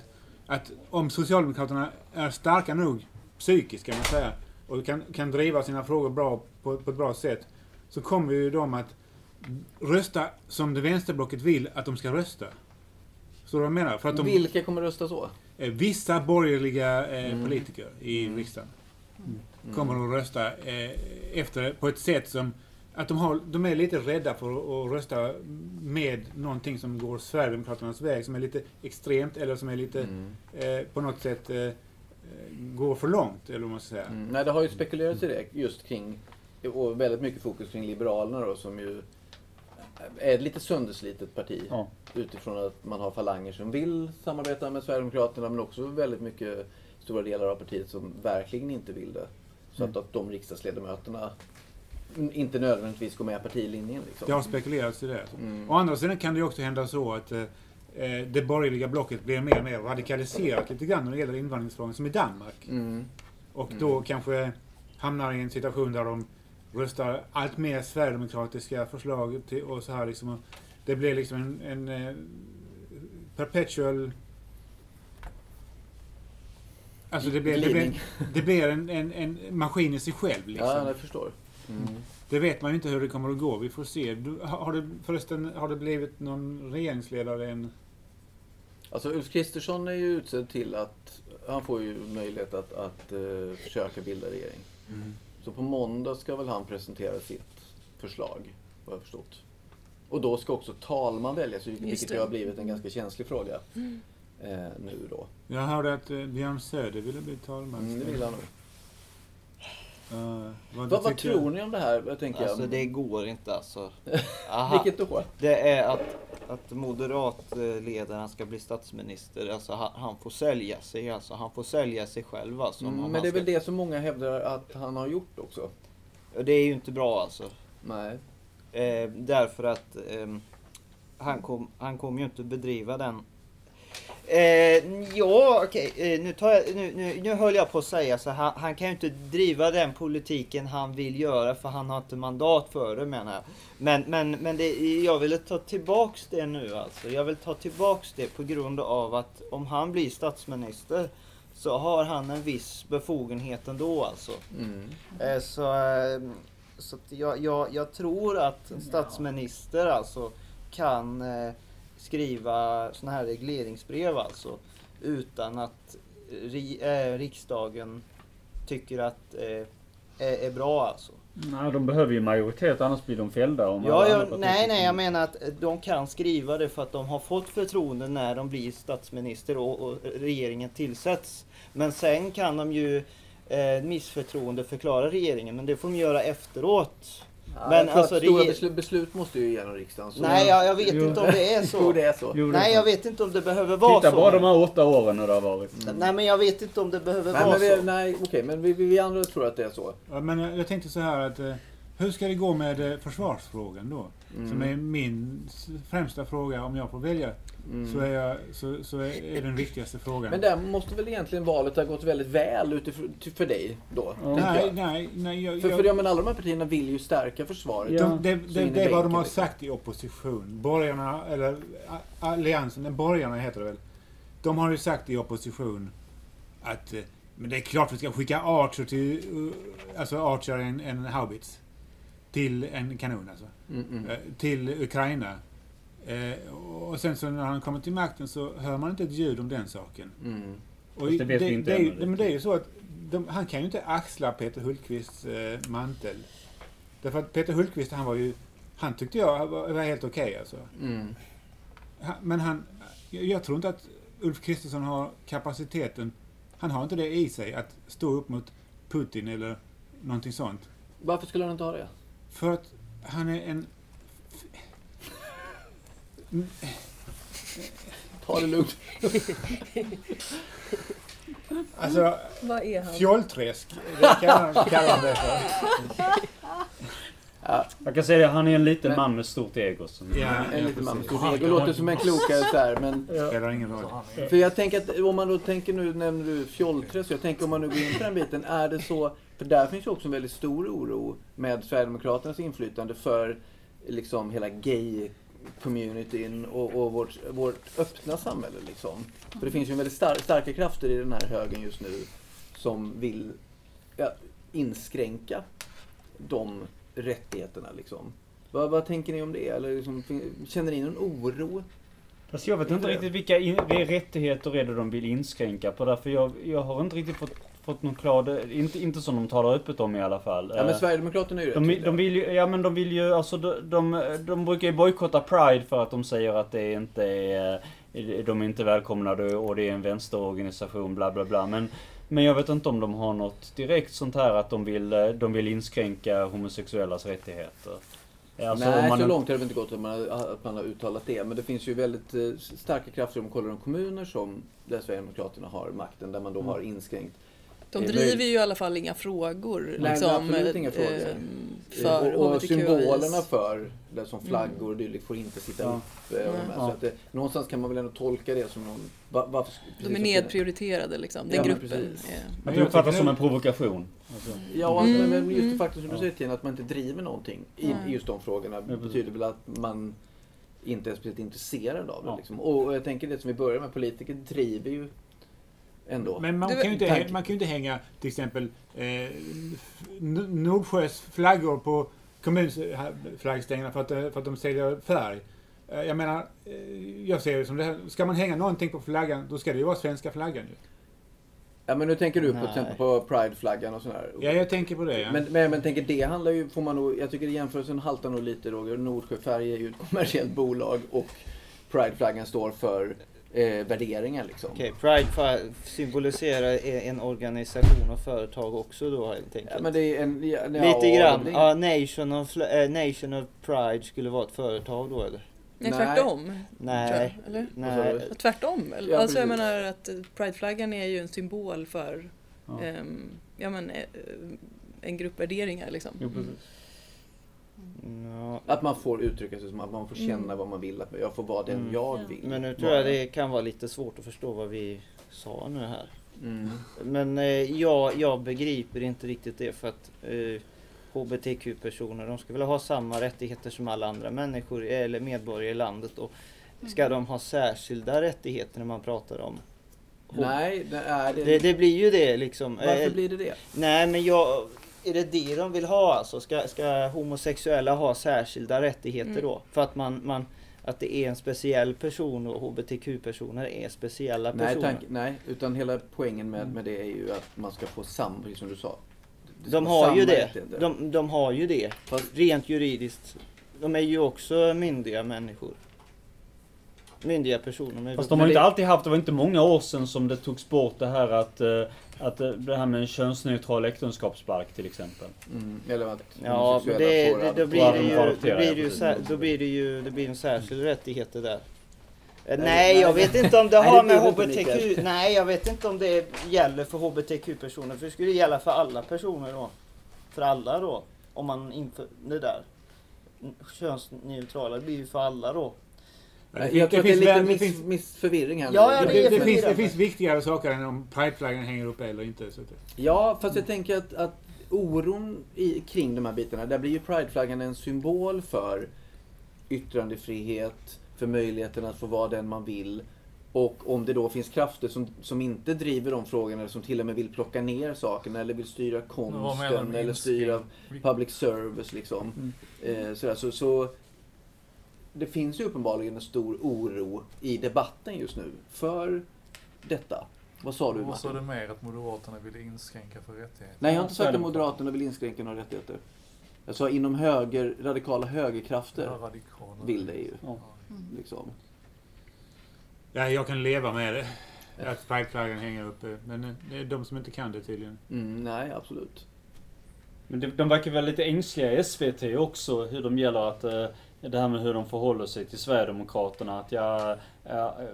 att om Socialdemokraterna är starka nog psykiskt kan man säga och kan, kan driva sina frågor bra på, på ett bra sätt så kommer ju de att rösta som det vänsterblocket vill att de ska rösta. Så jag menar? För att de,
Vilka kommer rösta så?
eh, vissa borgerliga eh,
Mm.
politiker i
Mm.
riksdagen
Mm.
kommer att rösta eh, efter på ett sätt som att de, har, de är lite rädda för att, rösta med någonting som går Sverigedemokraternas väg, som är lite extremt eller som är lite
Mm.
eh, på något sätt eh, går för långt, eller vad man ska säga.
Mm. Nej, det har ju spekulerats i det just kring, och väldigt mycket fokus kring Liberalerna då, som ju är ett lite sönderslitet parti.
Ja.
Utifrån att man har falanger som vill samarbeta med Sverigedemokraterna, men också väldigt mycket stora delar av partiet som verkligen inte vill det. Så att, att de riksdagsledamöterna inte nödvändigtvis går med partilinjen. Liksom.
Det har spekulerats i det.
Mm.
Å andra sidan kan det också hända så att eh, eh, det borgerliga blocket blir mer och mer radikaliserat lite grann när det gäller invandringsfrågan, som i Danmark.
Mm.
Och
Mm.
då kanske hamnar i en situation där de röstar allt mer sverigedemokratiska förslag till, och så här liksom. Och Det blir liksom en, en eh, perpetual... Alltså det blir, det blir, det blir en, en, en maskin i sig själv liksom.
Ja, jag förstår. Mm.
Det vet man ju inte hur det kommer att gå. Vi får se. Du, har, det, förresten, har det blivit någon regeringsledare än...
Alltså Ulf Kristersson är ju utsedd till att, han får ju möjlighet att, att eh, försöka bilda regering. Så på måndag ska väl han presentera sitt förslag, vad jag förstått. Och då ska också talman väljas, vilket
det.
har blivit en ganska känslig fråga
Mm.
eh, nu då.
Jag hörde att eh, Björn Söder ville bli talman.
Mm, det vill han nog.
Uh, vad
Vad, vad tror ni om det här? Jag tänker
Alltså
jag.
det går inte alltså. (laughs) Aha.
Vilket då?
Det är att, att moderatledaren ska bli statsminister. Alltså han, han får sälja sig. Alltså han får sälja sig själv alltså.
Mm, men det är
ska-
väl det som många hävdar att han har gjort också?
Och Det är ju inte bra alltså.
Nej.
Eh, därför att ehm, han, kom, han kommer ju inte bedriva den. Eh, ja, okej. Eh, nu, tar jag, nu, nu, nu höll jag på att säga så han, han kan ju inte driva den politiken han vill göra för han har inte mandat för det menar jag. Men, men, men det, jag vill ta tillbaks det nu alltså. Jag vill ta tillbaks det på grund av att om han blir statsminister så har han en viss befogenhet ändå alltså.
Mm.
Eh, Så, eh, så jag, jag, jag tror att en statsminister alltså kan eh, skriva såna här regleringsbrev alltså utan att ri, eh, riksdagen tycker att eh, är, är bra alltså.
Nej, de behöver ju majoritet annars blir de fällda. Om
Ja,
alla
ja,
andra partier
nej, nej, jag menar att de kan skriva det för att de har fått förtroende när de blir statsminister och, och regeringen tillsätts. Men sen kan de ju eh, missförtroende förklara regeringen, men det får de göra efteråt.
Men
Men alltså,
stora
rege-
beslut, beslut måste ju igenom riksdagen. så-
Nej, jag, jag vet
Jo.
inte om det är så. (laughs)
Jo, det är så.
Jo, det är
Nej,
så.
jag vet inte om det behöver vara
Titta
så.
bara de här åtta åren när det har varit.
Nej, men jag vet inte om det behöver
Nej,
vara
men vi,
så.
nej okej, men vi, vi, vi andra tror att det är så.
Ja, men jag, jag tänkte så här att eh, hur ska det gå med eh, försvarsfrågan då?
Mm.
Som är min främsta fråga om jag får välja.
Mm.
Så, är jag, så, så är, den viktigaste frågan.
Men där måste väl egentligen valet ha gått väldigt väl utifrån, för dig då?
Ja.
nej,
jag.
nej, nej. Jag,
För,
jag,
för ja, men alla de här partierna vill ju stärka försvaret.
Ja.
de, det, det, det är vad de har
liksom.
sagt i opposition. Borgarna, eller alliansen, nej, borgarna heter det väl. De har ju sagt i opposition att eh, men det är klart vi ska skicka Archer till, uh, alltså Archer är en, en haubits. Till en kanon alltså.
Mm,
till Ukraina. Eh, och sen så när han kommer till makten så hör man inte ett ljud om den saken.
Mm.
Och
det vet vi inte
det,
ännu.
men det är ju så att de, han kan ju inte axla Peter Hultqvists eh, mantel. Därför att Peter Hultqvist, han var ju... Han tyckte jag var, var helt okej alltså.
Mm.
Han, men han... Jag, jag tror inte att Ulf Kristersson har kapaciteten. Han har inte det i sig att stå upp mot Putin eller någonting sånt.
Varför skulle han inte ha det?
För att han är en...
Ta det lugnt.
Alltså,
Vad är han?
fjollträsk. Det kallar kallar han det för.
Ja,
Jag kan säga det, han är en liten
Men-
man med stort ego. Som,
Ja,
en liten man.
precis.
Stort ego låter som en klokare här, men
Spelar ingen roll.
För jag tänker att om man då tänker nu, nämner du fjollträsk, jag tänker om man nu går in på den biten, är det så, för där finns ju också en väldigt stor oro med Sverigedemokraternas inflytande för liksom hela gay-communityn och, och vårt, vårt öppna samhälle liksom. För det finns ju väldigt star starka krafter i den här högen just nu som vill ja, inskränka de rättigheterna liksom. Vad, vad tänker ni om det? Eller liksom, känner ni någon oro?
Fast jag vet inte riktigt vilka in, rättigheter är det de vill inskränka på. Därför jag, jag har inte riktigt fått, fått någon klar... Inte, inte som de talar öppet om i alla fall.
Ja men
Eh,
Sverigedemokraterna är ju rätt
De,
tydliga.
de vill ju, ja men de vill ju, alltså de, de, de brukar ju bojkotta Pride för att de säger att det inte är, eh, de är inte välkomnade och det är en vänsterorganisation bla bla bla. Men, men jag vet inte om de har något direkt sånt här att de vill, eh, de vill inskränka homosexuellas rättigheter. Alltså,
Nej,
man
så långt har det inte gått att man, har, att man har uttalat det. Men det finns ju väldigt eh, starka krafter om man kollar de kommuner som där Sverigedemokraterna har makten, där man då
Mm.
har inskränkt.
De driver ju i alla fall inga frågor.
Nej,
liksom,
absolut inga frågor.
eh,
Eh,
För
och, och symbolerna för det som flaggor och dylikt får inte sitta
Ja.
upp. eh.
Ja.
Så att det, någonstans kan man väl ändå tolka det som någon... Va, precis
De är nedprioriterade liksom. Den
Ja, men
gruppen.
precis.
Att det uppfattas som en provokation. Alltså.
Ja,
Mm,
men just det
mm.
faktum som du säger Tina, att man inte driver någonting i, just de frågorna betyder väl att man inte är speciellt intresserad av det.
Ja.
Liksom. Och jag tänker det som vi börjar med, politiker driver ju ändå.
Men man
Du
kan, ju inte,
tanke.
man kan ju inte hänga till exempel eh, Nordsjös flaggor på kommunflaggstängerna för att, eh, för att de säljer färg. Eh, Jag menar, eh, jag ser det som det här. Ska man hänga någonting på flaggan, då ska det ju vara svenska flaggan ju.
Ja men nu tänker du på till exempel på Pride-flaggan och sådär.
Ja, jag tänker på det. Ja.
Men, men, men tänker det handlar ju, får man nog, jag tycker jämförelsen haltar nog lite Roger. Nordsjöfärg är ju ett kommersiellt bolag och Pride-flaggan står för eh, värderingar liksom.
Okej, Pride symboliserar e- en organisation och företag också då helt enkelt.
Ja, men det är en, ja,
Lite
ja,
grann. Ja, Nation of, eh, Nation of Pride skulle vara ett företag då eller?
Nej,
Nej.
tvärtom.
Nej.
Eller?
Nej.
Tvärtom. eller?
Ja,
alltså jag menar att prideflaggan är ju en symbol för
Ja.
ehm, ja, men, eh, en grupp värderingar liksom.
Jo, precis.
Ja.
Att man får uttrycka sig som att man får känna
Mm.
vad man vill. Att jag får vara den
Mm.
jag
Ja.
vill.
Men nu tror jag det kan vara lite svårt att förstå vad vi sa nu här.
Mm.
Men eh, jag, jag begriper inte riktigt det för att eh, HBTQ-personer de ska väl ha samma rättigheter som alla andra människor eller medborgare i landet. Och ska de ha särskilda rättigheter när man pratar om
Nej, det är det.
det, det blir ju det liksom.
Varför
Eh,
blir det det?
Nej men jag, är det det de vill ha alltså? Ska, ska homosexuella ha särskilda rättigheter
Mm.
då? För att man, man att det är en speciell person och HBTQ-personer är speciella
Nej,
personer.
tank, nej, utan hela poängen med,
Mm.
med det är ju att man ska få samma, precis som du sa.
De har ju det. De, de har ju det.
Fast-
Rent juridiskt. De är ju också myndiga människor. Myndiga personer.
Fast de har ju inte alltid haft, det var inte många år sedan som det togs bort det här att, eh, att eh, det här med en könsneutral äktenskapsbalk till exempel.
Mm, eller att
Ja, det, det, då blir det ju, då blir det ju, sär, då blir det ju, det blir en särskild rättigheter där. Eh,
Nej,
Nej, jag vet inte om det har
det
med
det
HBTQ... Nej, jag vet inte om det gäller för HBTQ-personer. För det skulle gälla för alla personer då. För alla då. Om man inför det där. Könsneutrala, det blir ju för alla då.
Nej, Jag tror att det är
finns
lite
väl- det
miss,
finns-
missförvirring här.
Ja, ja,
Det,
det
det, finns, det finns viktigare saker än om prideflaggan hänger uppe eller inte. Så att,
Ja, fast jag tänker att, att oron i, kring de här bitarna, där blir ju prideflaggan en symbol för yttrandefrihet, för möjligheten att få vara den man vill. Och om det då finns krafter som, som inte driver de frågorna, eller som till och med vill plocka ner sakerna, eller vill styra konsten, eller styra public service liksom. Eh, sådär, så, så det finns ju uppenbarligen en stor oro i debatten just nu för detta. Vad sa du
Vad sa
Martin?
du mer? Att Moderaterna ville inskränka för rättigheter?
Nej, jag har inte sagt att. Moderaterna vill inskränka några rättigheter. Jag sa inom höger, radikala högerkrafter
Ja, radikala.
vill det ju.
Ja.
Liksom.
Ja, jag kan leva med det. Att prideflaggan hänger uppe. Men eh, det är de som inte kan det tydligen.
Mm, nej, absolut.
Men de, de verkar väl lite ängsliga i SVT också, hur de gäller att eh, det här med hur de förhåller sig till Sverigedemokraterna. Att jag, ja, eh,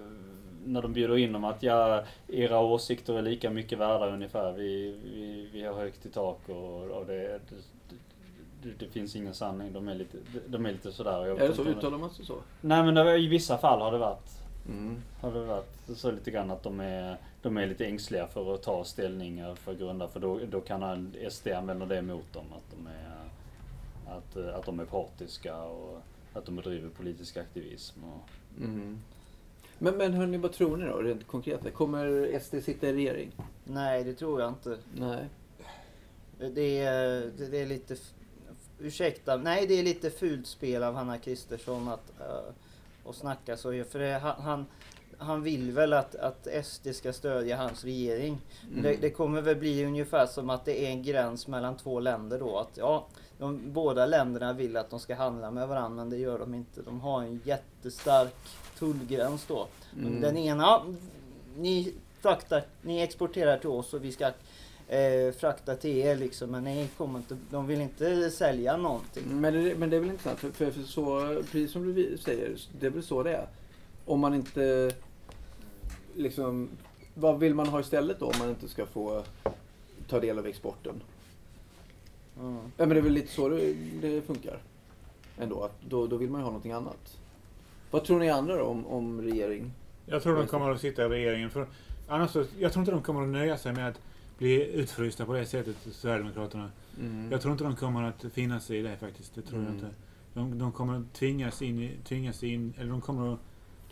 när de bjuder in dem, att jag, era åsikter är lika mycket värda ungefär. Vi, vi, vi har högt i tak och, och det, det, det, det finns ingen sanning. De är lite, de är lite sådär. Jag
Är det så? Uttalar man sig så?
Nej men det, var- i vissa fall har det varit
Mm.
har det varit så lite grann att de är, de är lite ängsliga för att ta ställningar för grunda för då, då kan SD använda det mot dem. Att de är, att, att de är partiska och att de bedriver politisk aktivism. Och,
Mm. Men, men hörni, vad tror ni då, rent konkret? Kommer SD sitta i regering?
Nej, det tror jag inte.
Nej.
Det är, det, det är lite... Ursäkta, nej det är lite fult spel av Hanna Kristersson att, uh, att snacka så. För det, han, han, han vill väl att, att SD ska stödja hans regering.
Mm.
Det, det kommer väl bli ungefär som att det är en gräns mellan två länder då. Att ja, de, båda länderna vill att de ska handla med varandra men det gör de inte. De har en jättestark tullgräns då.
Mm.
Den ena, ni fraktar, ni exporterar till oss och vi ska eh, frakta till er liksom. Men ni kommer inte, de vill inte sälja någonting.
Men det, men det är väl intressant, för, för, för så, precis som du säger, det är väl så det är. Om man inte, liksom, vad vill man ha istället då om man inte ska få ta del av exporten?
Mm.
Ja men det är väl lite så det, det funkar. Ändå, att då, då vill man ju ha någonting annat. Vad tror ni andra då om, om regering?
Jag tror de kommer att sitta i regeringen. För annars så, jag tror inte de kommer att nöja sig med att bli utfrysta på det sättet, Sverigedemokraterna.
Mm.
Jag tror inte de kommer att finna sig i det faktiskt. Det tror
Mm.
jag inte. De, de kommer att tvingas in, tvingas in, eller de kommer att,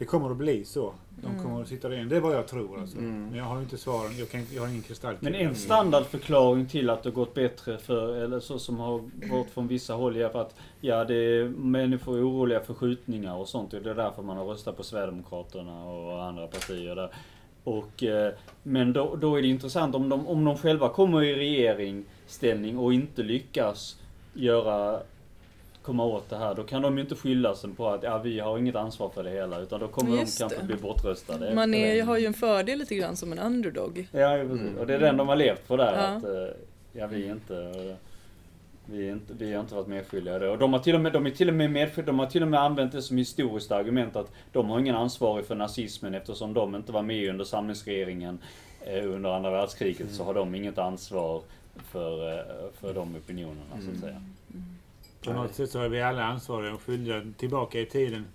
det kommer att bli så. De
Mm.
kommer att sitta i regeringen. Det är vad jag tror alltså.
Mm.
Men jag har ju inte svaren. Jag, kan, inte- jag har ingen kristallkula.
men en standardförklaring till att det gått bättre för, eller så som har gått från vissa håll är för att ja, det är, människor är oroliga för skjutningar och sånt. Och det är därför man har röstat på Sverigedemokraterna och andra partier där. Och, eh, men då, då är det intressant om de, om de själva kommer i regeringsställning och inte lyckas göra komma åt det här, då kan de ju inte skylla sig på att ja, vi har inget ansvar för det hela, utan då kommer de
Just
kanske
det.
bli bortröstade.
Man är, har ju en fördel lite grann som en underdog.
Ja, ja, precis. Och det är den de har levt på där.
Ja.
Att, eh, ja, vi är inte... Vi, är inte, vi har inte varit medskyldiga i det. Och de har till och med, de är till och med medskyldiga, de har till och med använt det som historiskt argument att de har ingen ansvar för nazismen eftersom de inte var med under samlingsregeringen eh, under andra världskriget så har de inget ansvar för, eh, för de opinionerna så att
Mm.
säga.
På något sätt så är vi alla ansvariga och skyldiga tillbaka i tiden.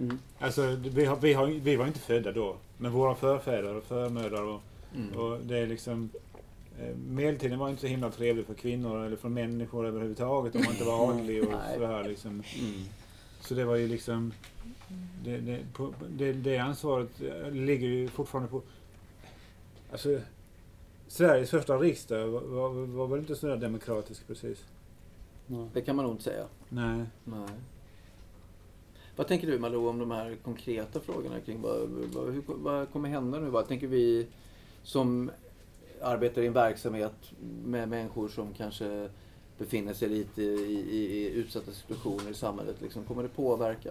Mm.
Alltså, vi, har, vi, har, vi var inte födda då. Men våra förfäder och förmödrar och,
Mm.
och det är liksom... eh, Medeltiden var inte så himla trevlig för kvinnor eller för människor överhuvudtaget om man inte var (laughs) adlig och sådär liksom.
Mm.
Så det var ju liksom... Det, det, på, det, det ansvaret eh, ligger ju fortfarande på... Alltså... Sveriges första riksdag var, var, var väl inte sådär demokratisk precis?
Det kan man nog inte säga.
Nej.
Nej. Vad tänker du Malou om de här konkreta frågorna kring vad, vad, hur, vad kommer hända nu? Vad tänker vi som arbetar i en verksamhet med människor som kanske befinner sig lite i, i, i utsatta situationer i samhället? Liksom, kommer det påverka?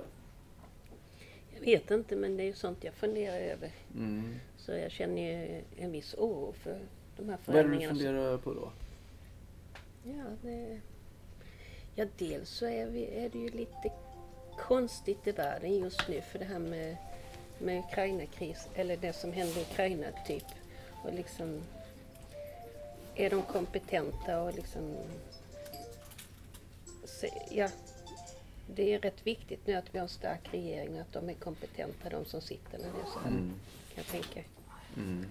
Jag vet inte, men det är ju sånt jag funderar över.
Mm.
Så jag känner ju en viss oro för de här
Vad är det du
förändringarna.
funderar på då?
Ja, det, ja dels så är, vi, är det ju lite konstigt i världen just nu för det här med, med Ukraina-kris, eller det som händer i Ukraina typ. Och liksom, är de kompetenta och liksom... Se, ja, det är rätt viktigt nu att vi har en stark regering och att de är kompetenta, de som sitter när det är så här,
Mm.
kan jag tänka.
Mm.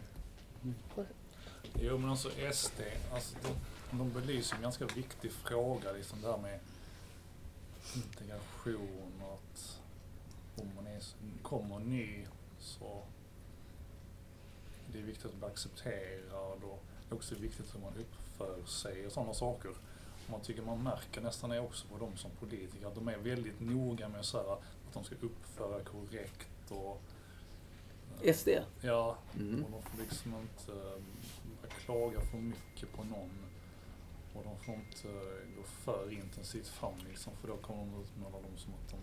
Jo men alltså SD, alltså de, de belyser en ganska viktig fråga liksom det här med integration och att om man är, kommer ny så det är viktigt att bli accepterad och det är också viktigt hur man uppför sig och sådana saker. Och man tycker man märker nästan det också på dem som politiker att de är väldigt noga med så här, att de ska uppföra korrekt och
SD?
Ja,
Mm.
och de får liksom inte eh, klaga för mycket på någon. Och de får inte eh, gå för intensivt fram liksom, för då kommer de utmåla dem som att de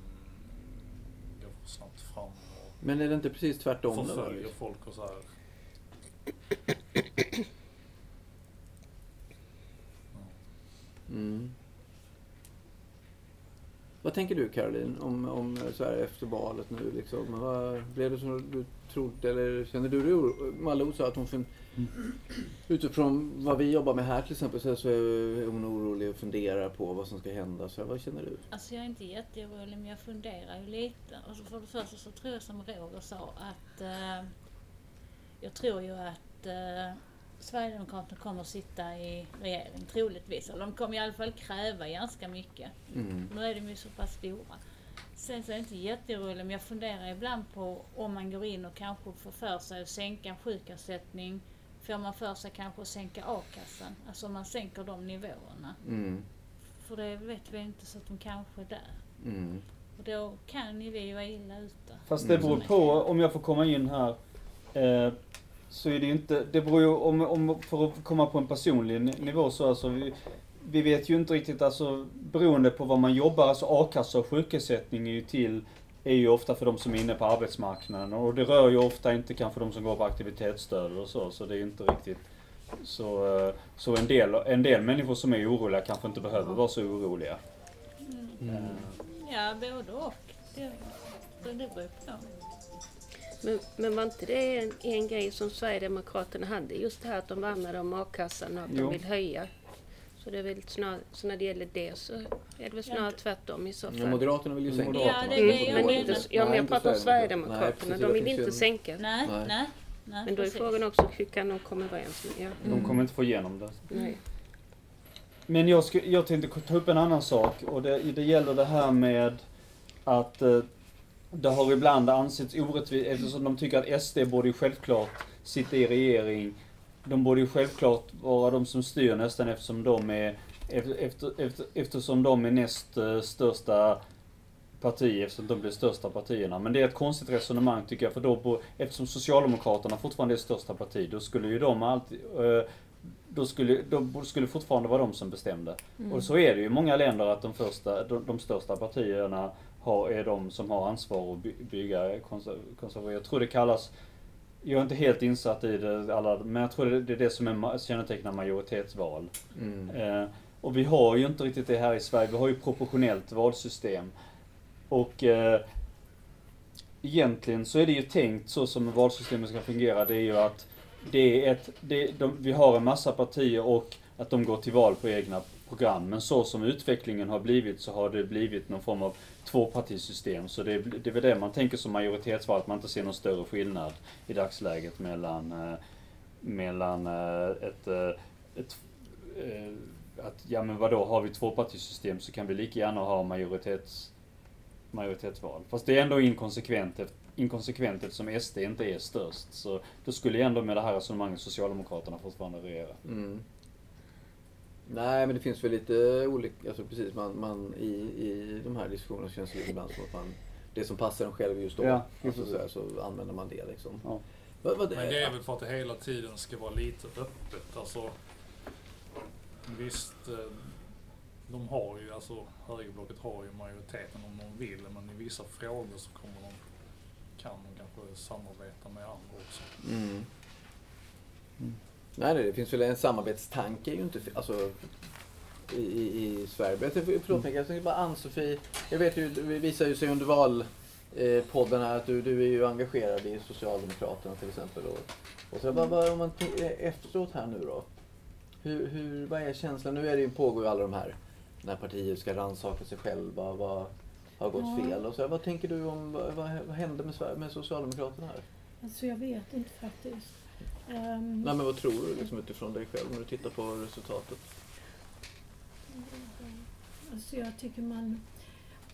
går för snabbt fram och
Men är det inte precis tvärtom?
förföljer folk och så här.
Mm. Vad tänker du Caroline om, om så här efter valet nu? Liksom? Vad, blev det som du trodde eller känner du dig oro? Malou sa att hon fun- utifrån vad vi jobbar med här till exempel så så är hon orolig och funderar på vad som ska hända. Så här, vad känner du?
Alltså jag är inte jätteorolig men jag funderar ju lite. Alltså för det första så tror jag som Roger sa att eh, jag tror ju att eh, Sverigedemokraterna kommer att sitta i regering troligtvis. Eller de kommer i alla fall kräva ganska mycket.
Mm.
Nu är de ju så pass stora. Sen så är jag inte jätteorolig men jag funderar ibland på om man går in och kanske får för sig att sänka en sjukersättning. Får man för sig kanske att sänka a-kassan? Alltså om man sänker de nivåerna.
Mm.
För det vet vi inte så att de kanske är där.
Mm.
Och då kan ju vi vara illa ute.
Fast det beror på, om jag får komma in här, eh, så är det ju inte, det beror ju om, om för att komma på en personlig ni- nivå så alltså, vi, vi vet ju inte riktigt alltså, beroende på vad man jobbar, alltså a-kassa och sjukersättning är ju till, är ju ofta för de som är inne på arbetsmarknaden och det rör ju ofta inte kanske de som går på aktivitetsstöd och så, så det är ju inte riktigt så, eh, så en del, en del människor som är oroliga kanske inte behöver vara så oroliga.
Mm.
Eh,
Ja, både och. Det, det beror på.
Men, men var inte det en, en grej som Sverigedemokraterna hade? Just det här att de värnade om a-kassan och att
Jo.
de vill höja. Så det är väl snar, så när det gäller det så är det väl snarare tvärtom i så fall.
Ja, Moderaterna vill ju sänka
Ja, det är jag
men inte, ja, men jag pratar om
Sverigedemokraterna.
De vill inte sänka.
Nej,
Nej.
nej. nej,
Men då är
precis.
frågan också hur kan de komma överens med? Ja.
De kommer inte få igenom det.
Nej.
Men jag, sku, jag tänkte ta upp en annan sak och det, det gäller det här med att eh, det har ibland ansetts orättvist eftersom de tycker att SD borde ju självklart sitta i regering. De borde ju självklart vara de som styr nästan eftersom de är efter, efter, efter, eftersom de är näst eh, största parti eftersom de blir största partierna. Men det är ett konstigt resonemang tycker jag för då, eftersom Socialdemokraterna fortfarande är största parti, då skulle ju de alltid eh, då skulle, då skulle fortfarande vara de som bestämde.
Mm.
Och så är det ju i många länder att de, första, de, de största partierna har, är de som har ansvar att by, bygga konservativa. Jag tror det kallas, jag är inte helt insatt i det alla, men jag tror det, är det som är, kännetecknar majoritetsval.
Mm.
Eh, och vi har ju inte riktigt det här i Sverige, vi har ju proportionellt valsystem. Och eh, egentligen så är det ju tänkt så som valsystemet ska fungera, det är ju att det är ett, det, de, vi har en massa partier och att de går till val på egna program. Men så som utvecklingen har blivit så har det blivit någon form av tvåpartisystem. Så det, är- det är väl det man tänker som majoritetsval, att man inte ser någon större skillnad i dagsläget mellan, eh, mellan eh, ett, eh, ett eh, att, ja men vadå, har vi tvåpartisystem så kan vi lika gärna ha majoritets, majoritetsval. Fast det är ändå inkonsekvent, inkonsekvent eftersom SD inte är störst. Så då skulle ju ändå med det här resonemanget Socialdemokraterna fortfarande regera.
Mm. Nej, men det finns väl lite olika, alltså precis, man, man i, i de här diskussionerna känns det ibland som att man, det som passar en själv just då,
Ja,
alltså, så, här, så använder man det liksom.
Ja.
Vad, vad,
Men det är väl för att det hela tiden ska vara lite öppet. Alltså, visst, eh, de har ju, alltså högerblocket har ju majoriteten om de vill, men i vissa frågor så kommer de, kan de kanske samarbeta med andra också.
Mm. Nej, nej, det finns väl en samarbetstanke ju inte, alltså i, i, Sverige. Förlåt mig, jag tänkte bara Ann-Sofie, jag vet ju, det visar ju sig under val eh, här att du, du är ju engagerad i Socialdemokraterna till exempel. Och, och så, vad, vad, om man eh, efteråt här nu då? Hur, hur, vad är känslan? Nu är det ju, pågår ju alla de här, när partier ska rannsaka sig själva, vad har gått
Ja.
fel? Och så, vad tänker du om, vad, vad hände med, med Socialdemokraterna här?
Alltså jag vet inte faktiskt. Ehm,
Nej men vad tror du liksom utifrån dig själv när du tittar på resultatet?
Alltså jag tycker man...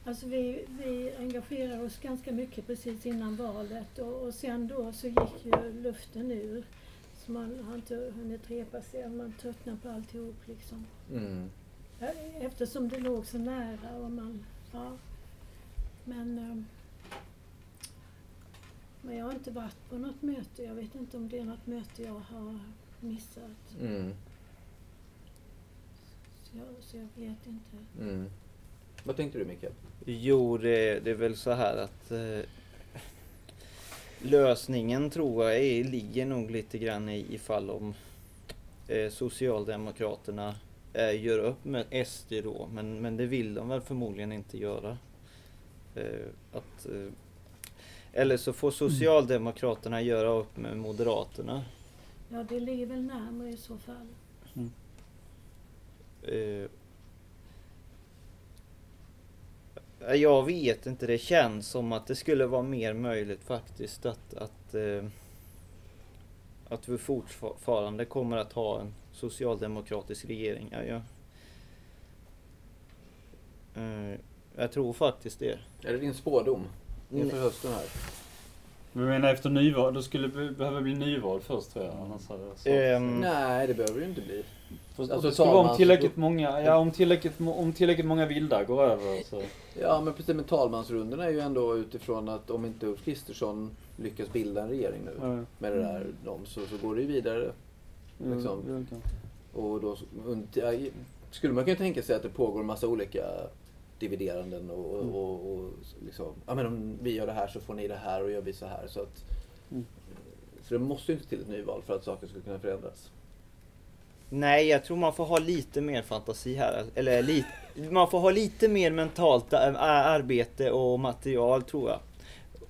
Alltså vi, vi engagerar oss ganska mycket precis innan valet och, och sen då så gick ju luften ur. Så man har inte hunnit repa sig, man tröttnar på alltihop liksom.
Mm.
Eftersom det låg så nära och man... Ja. Men... Men jag har inte varit på något möte. Jag vet inte om det är något möte jag har missat.
Mm.
Så jag, så jag vet inte.
Mm. Vad tänkte du Mikael?
Jo, det, det är väl så här att eh, lösningen tror jag är, ligger nog lite grann i ifall om eh, Socialdemokraterna eh, gör upp med SD då, men, men det vill de väl förmodligen inte göra. Eh, att, eh, eller så får Socialdemokraterna göra upp med Moderaterna.
Ja, det ligger väl närmare i så fall.
Eh, jag vet inte, det känns som att det skulle vara mer möjligt faktiskt att, att, eh, att vi fortfarande kommer att ha en socialdemokratisk regering. Ja, ja. Eh, jag tror faktiskt det.
Är det din spådom inför hösten här?
Men jag menar efter nyval, då skulle det behöva bli nyval först tror jag. Annars hade jag sagt-
Ehm,
Nej, det behöver det ju inte bli. Alltså,
det ska vara om tillräckligt många, ja, om tillräckligt, om tillräckligt många vilda går över så.
Ja, men precis. Men talmansrundorna är ju ändå utifrån att om inte Ulf Kristersson lyckas bilda en regering nu
Ja.
med det där dem, så, så går det ju vidare. Liksom.
Ja, ja,
Och då skulle man kunna tänka sig att det pågår en massa olika divideranden och, och,
Mm.
och, och liksom, ja men om vi gör det här så får ni det här och gör vi så här. Så, att,
Mm.
så det måste ju inte till ett nyval för att saker ska kunna förändras.
Nej, jag tror man får ha lite mer fantasi här. Eller lite, man får ha lite mer mentalt arbete och material tror jag.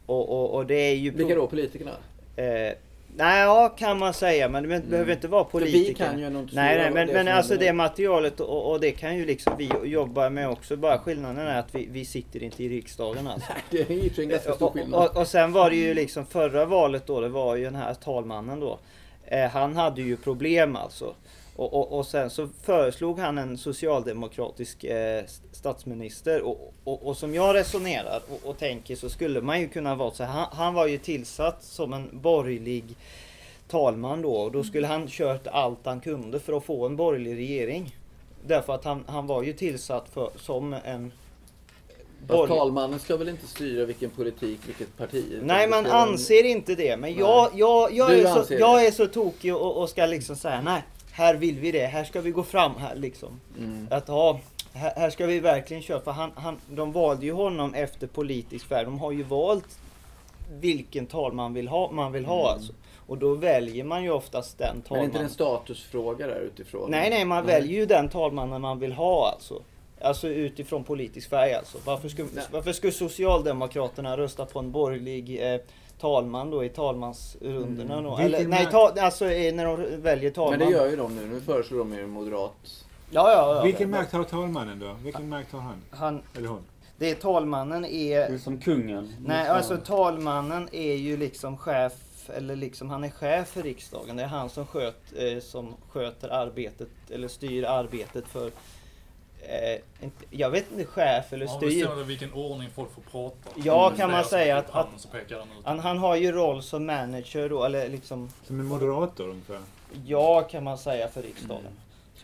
Och, och, och det är ju...
Vilka då? Politikerna?
Eh, nej, ja kan man säga, men det
Mm.
behöver inte vara politiker.
vi kan ju inte
Nej, nej, men,
det
men alltså det materialet och, och det kan ju liksom vi jobba med också. Bara skillnaden är att vi, vi sitter inte i riksdagen (laughs) alltså.
Det är ju en ganska stor
Och,
skillnad.
och, och sen var det ju liksom förra valet då, det var ju den här talmannen då. Eh, han hade ju problem alltså. Och, och, och sen så föreslog han en socialdemokratisk eh, statsminister och, och, och som jag resonerar och, och tänker så skulle man ju kunna vara så här. Han, han var ju tillsatt som en borgerlig talman då och då skulle han kört allt han kunde för att få en borgerlig regering. Därför att han, han var ju tillsatt för, som en
Fast talmannen ska väl inte styra vilken politik, vilket parti?
Nej man
en-
anser inte det. Men jag, jag, jag, är så, jag är så tokig och, och ska liksom säga nej, här vill vi det. Här ska vi gå fram här liksom.
Mm.
Att ja, här, här ska vi verkligen köra. För han, han, de valde ju honom efter politisk färg. De har ju valt vilken talman vill ha, man vill ha
Mm.
alltså. Och då väljer man ju oftast den
Men är inte det en statusfråga där utifrån?
Nej, nej, man väljer ju den talmannen man vill ha alltså. Alltså utifrån politisk färg alltså. Varför skulle,
Nej.
varför skulle Socialdemokraterna rösta på en borgerlig eh, talman då i talmansrundorna
Mm.
då? Eller, nej, ta, alltså när de väljer talman.
Men det gör ju de nu. Nu föreslår de ju moderat.
Ja, ja, ja.
Vilken makt har talmannen då? Vilken makt har han?
Han,
Eller hon?
det är talmannen
Det
är...
är som kungen.
Nej, alltså talmannen är ju liksom chef, eller liksom han är chef för riksdagen. Det är han som, sköt, eh, som sköter arbetet, eller styr arbetet för Eh, jag vet inte chef eller styr.
bestämmer vilken ordning folk får prata.
Ja,
Det
kan man säga att-
ut.
Han, han har ju roll som manager då, eller liksom,
Som en moderator ungefär.
ja kan man säga för riksdagen.
Mm.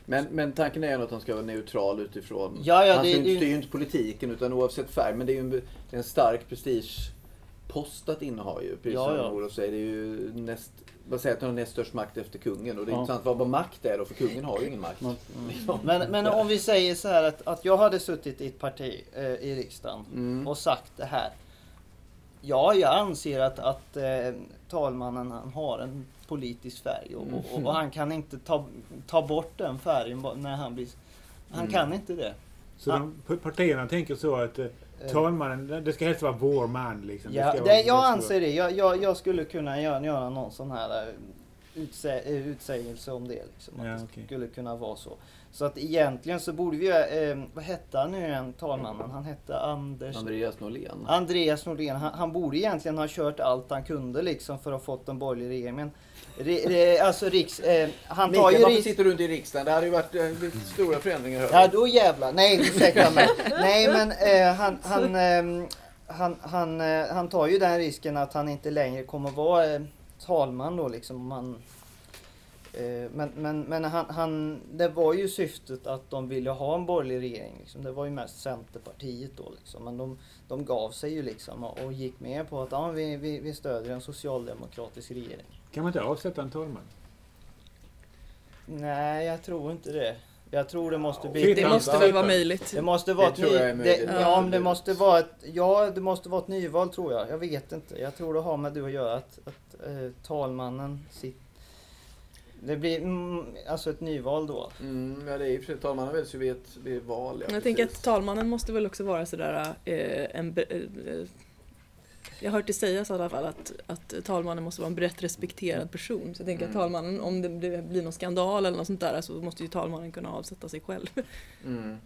Men, men tanken är ju att han ska vara neutral utifrån.
Ja, ja,
han
det-
styr,
det-
styr ju inte politiken utan oavsett färg. Men det är ju en, är en stark prestigepost att inneha ju. Precis
Ja,
som
ja.
Olof säger. Det är ju näst, vad säger att han har näst störst makt efter kungen. Och det är
Ja.
intressant vad, vad makt är då, för kungen har ju ingen makt.
Man- (laughs)
Liksom.
Men, men om vi säger så här att, att jag hade suttit i ett parti eh, i riksdagen
Mm.
och sagt det här. Ja, jag anser att, att eh, talmannen han har en politisk färg och, och,
Mm.
och han kan inte ta, ta bort den färgen när han blir... Han
Mm.
kan inte det.
Så
Ah.
de, partierna tänker så att eh, talmannen, det ska helst vara vår man liksom.
Ja, det,
vara-
jag anser det. Jag, jag, jag skulle kunna göra, göra någon sån här eh, utse, eh, utsägelse om det. Liksom, att
Ja,
det
okej.
skulle kunna vara så. Så att egentligen så borde vi, eh, vad hette han nu igen, talmannen? Han hette Anders...
Andreas Norlén.
Andreas Nordén, han, han borde egentligen ha kört allt han kunde liksom för att fått en borgerlig regering. Men re, re, alltså riks, eh, han tar
Mikael,
ju
varför
risk...
sitter du inte i riksdagen? Det hade ju varit eh, stora förändringar. hör
Ja då jävlar. Nej ursäkta mig. Nej men eh, han, han, ehm, han, han, eh, han tar ju den risken att han inte längre kommer vara eh, talman då liksom. om Han, Eh, Men, men, men han, han, det var ju syftet att de ville ha en borgerlig regering. Liksom. Det var ju mest Centerpartiet då. Liksom. Men de, de gav sig ju liksom och, och gick med på att ja, vi, vi, vi stödjer en socialdemokratisk regering.
Kan man inte avsätta en talman?
Nej, jag tror inte det. Jag tror det måste bli...
Det måste väl vara möjligt.
Det måste vara
Det
ett ny, det, ja, det måste vara ett, ja, det måste vara ett nyval tror jag. Jag vet inte. Jag tror det har med det att göra att, att eh, talmannen sitter... Det blir mm, alltså ett nyval då.
Mm, ja, det är för sig, talmannen väljs ju vid ett, vid ett val. Ja,
Jag tänker
precis.
att talmannen måste väl också vara sådär eh, en... bre- eh, jag har hört det sägas i alla fall att, att talmannen måste vara en brett respekterad person. Så jag tänker att
Mm.
talmannen, om det, blir någon skandal eller något sånt där så måste ju talmannen kunna avsätta sig själv.
Mm.